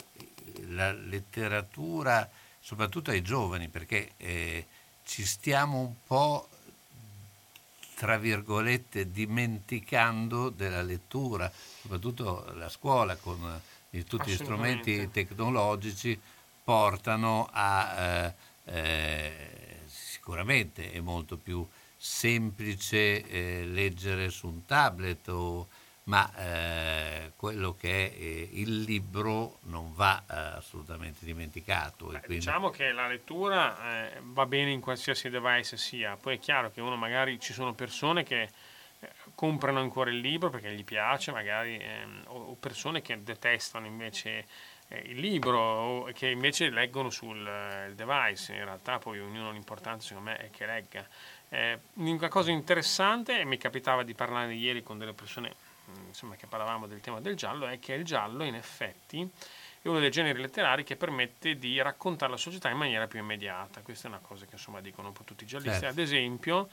la letteratura soprattutto ai giovani perché eh, ci stiamo un po' tra virgolette dimenticando della lettura, soprattutto la scuola con tutti gli strumenti tecnologici portano a eh, eh, sicuramente è molto più semplice eh, leggere su un tablet o- ma eh, quello che è eh, il libro non va eh, assolutamente dimenticato e quindi Diciamo che la lettura eh, va bene in qualsiasi device sia, poi è chiaro che uno magari ci sono persone che comprano ancora il libro perché gli piace, magari, ehm, o, persone che detestano invece eh, il libro o che invece leggono sul eh, device. In realtà poi ognuno l'importante secondo me è che legga. Eh, una cosa interessante, e mi capitava di parlare ieri con delle persone mh, insomma, che parlavamo del tema del giallo, è che il giallo in effetti è uno dei generi letterari che permette di raccontare la società in maniera più immediata. Questa è una cosa che insomma dicono un po' tutti i giallisti. Certo. Ad esempio,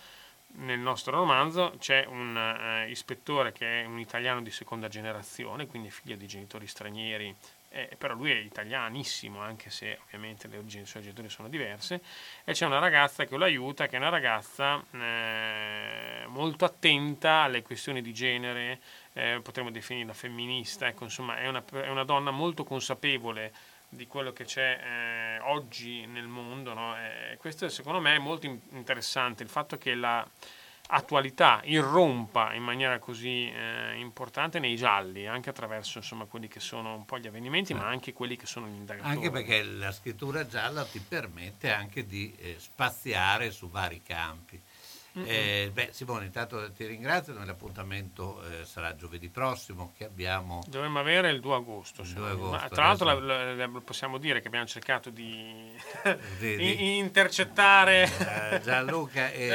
nel nostro romanzo c'è un eh, ispettore che è un italiano di seconda generazione, quindi figlio di genitori stranieri, eh, però lui è italianissimo, anche se ovviamente le origini dei suoi genitori sono diverse, e c'è una ragazza che lo aiuta, che è una ragazza eh, molto attenta alle questioni di genere, eh, potremmo definirla femminista, ecco, insomma è una, è una donna molto consapevole di quello che c'è eh, oggi nel mondo. no? Eh, questo secondo me è molto in- interessante, il fatto che la attualità irrompa in maniera così eh, importante nei gialli, anche attraverso insomma, quelli che sono un po' gli avvenimenti, ma anche quelli che sono gli indagatori. anche perché la scrittura gialla ti permette anche di eh, spaziare su vari campi. Eh, beh, Simone, intanto ti ringrazio. L'appuntamento eh, sarà giovedì prossimo che abbiamo. Dovremmo avere il 2 agosto. Il se 2 non- ma agosto, tra l'altro adesso- la- la- la- possiamo dire che abbiamo cercato di, Di- di- intercettare Eh, Gianluca e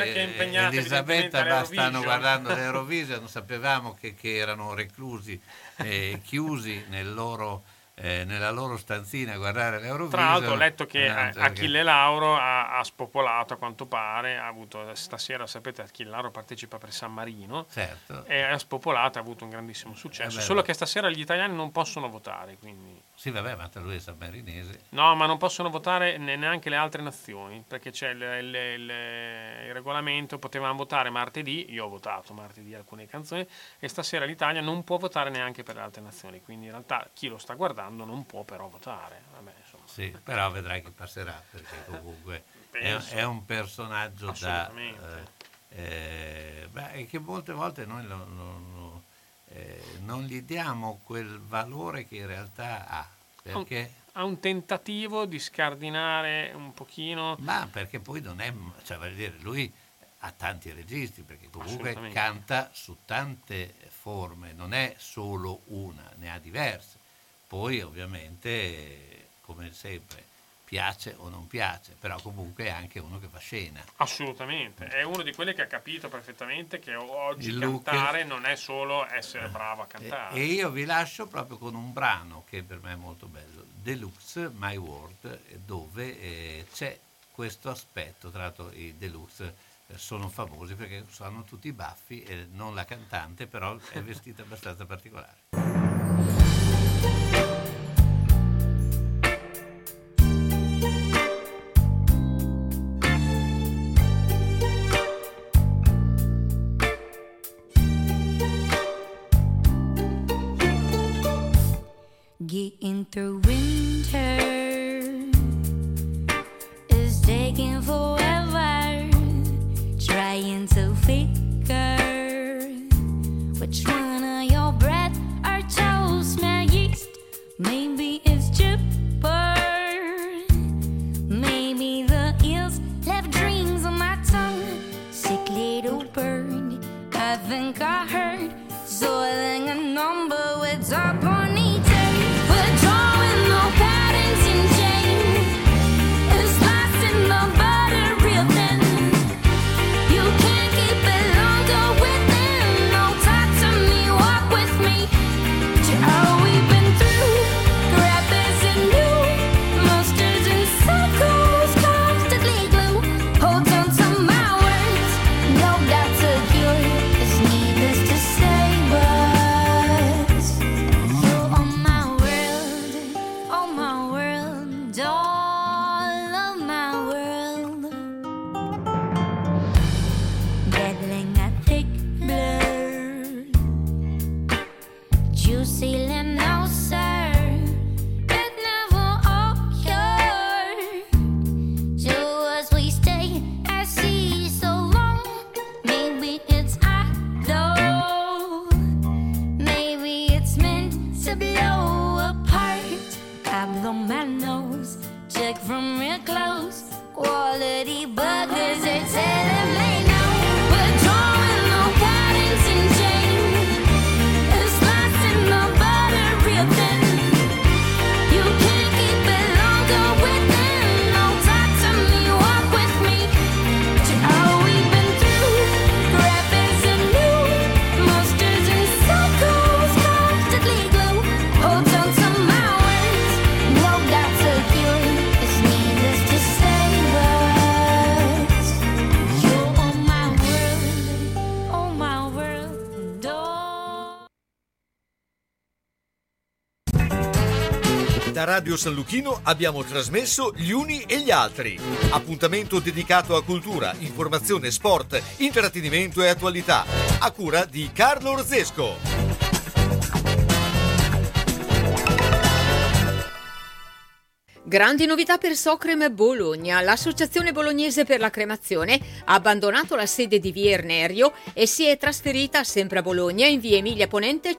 Elisabetta stanno guardando l'Eurovision, non sapevamo che, che erano reclusi e chiusi nel loro, eh, nella loro stanzina a guardare l'Eurovision. Tra l'altro ho letto che Eh, eh, perché- Achille Lauro ha, ha spopolato a quanto pare, ha avuto stasera, sapete Achille Lauro partecipa per San Marino Certo. e ha spopolato, ha avuto un grandissimo successo, Eh solo che stasera gli italiani non possono votare, quindi... Sì, vabbè, ma lui è sammarinese. No, ma non possono votare ne- neanche le altre nazioni, perché c'è il, il- il- il regolamento, potevamo votare martedì, io ho votato martedì alcune canzoni, e stasera l'Italia non può votare neanche per le altre nazioni, quindi in realtà chi lo sta guardando non può però votare. Vabbè. Sì, però vedrai che passerà perché comunque è, è un personaggio da... Eh, eh, beh, che molte volte noi lo- lo- lo- eh, non gli diamo quel valore che in realtà ha. Perché? Ha un tentativo di scardinare un pochino... Ma perché poi non è... Cioè, voglio dire, lui ha tanti registri, perché comunque canta su tante forme, non è solo una, ne ha diverse. Poi ovviamente, come sempre, piace o non piace, però comunque è anche uno che fa scena. Assolutamente, è uno di quelli che ha capito perfettamente che oggi Il look- cantare non è solo essere bravo a cantare. E io vi lascio proprio con un brano che per me è molto bello, Deluxe My World, dove eh, c'è questo aspetto, tra l'altro i Deluxe eh, sono famosi perché hanno tutti i baffi e non la cantante, però è vestita abbastanza particolare. in through. Radio San Luchino abbiamo trasmesso Gli Uni e gli Altri. Appuntamento dedicato a cultura, informazione, sport, intrattenimento e attualità. A cura di Carlo Orzesco. Grandi novità per Socrem Bologna. L'associazione bolognese per la cremazione ha abbandonato la sede di Via Ernerio e si è trasferita sempre a Bologna in via Emilia Ponente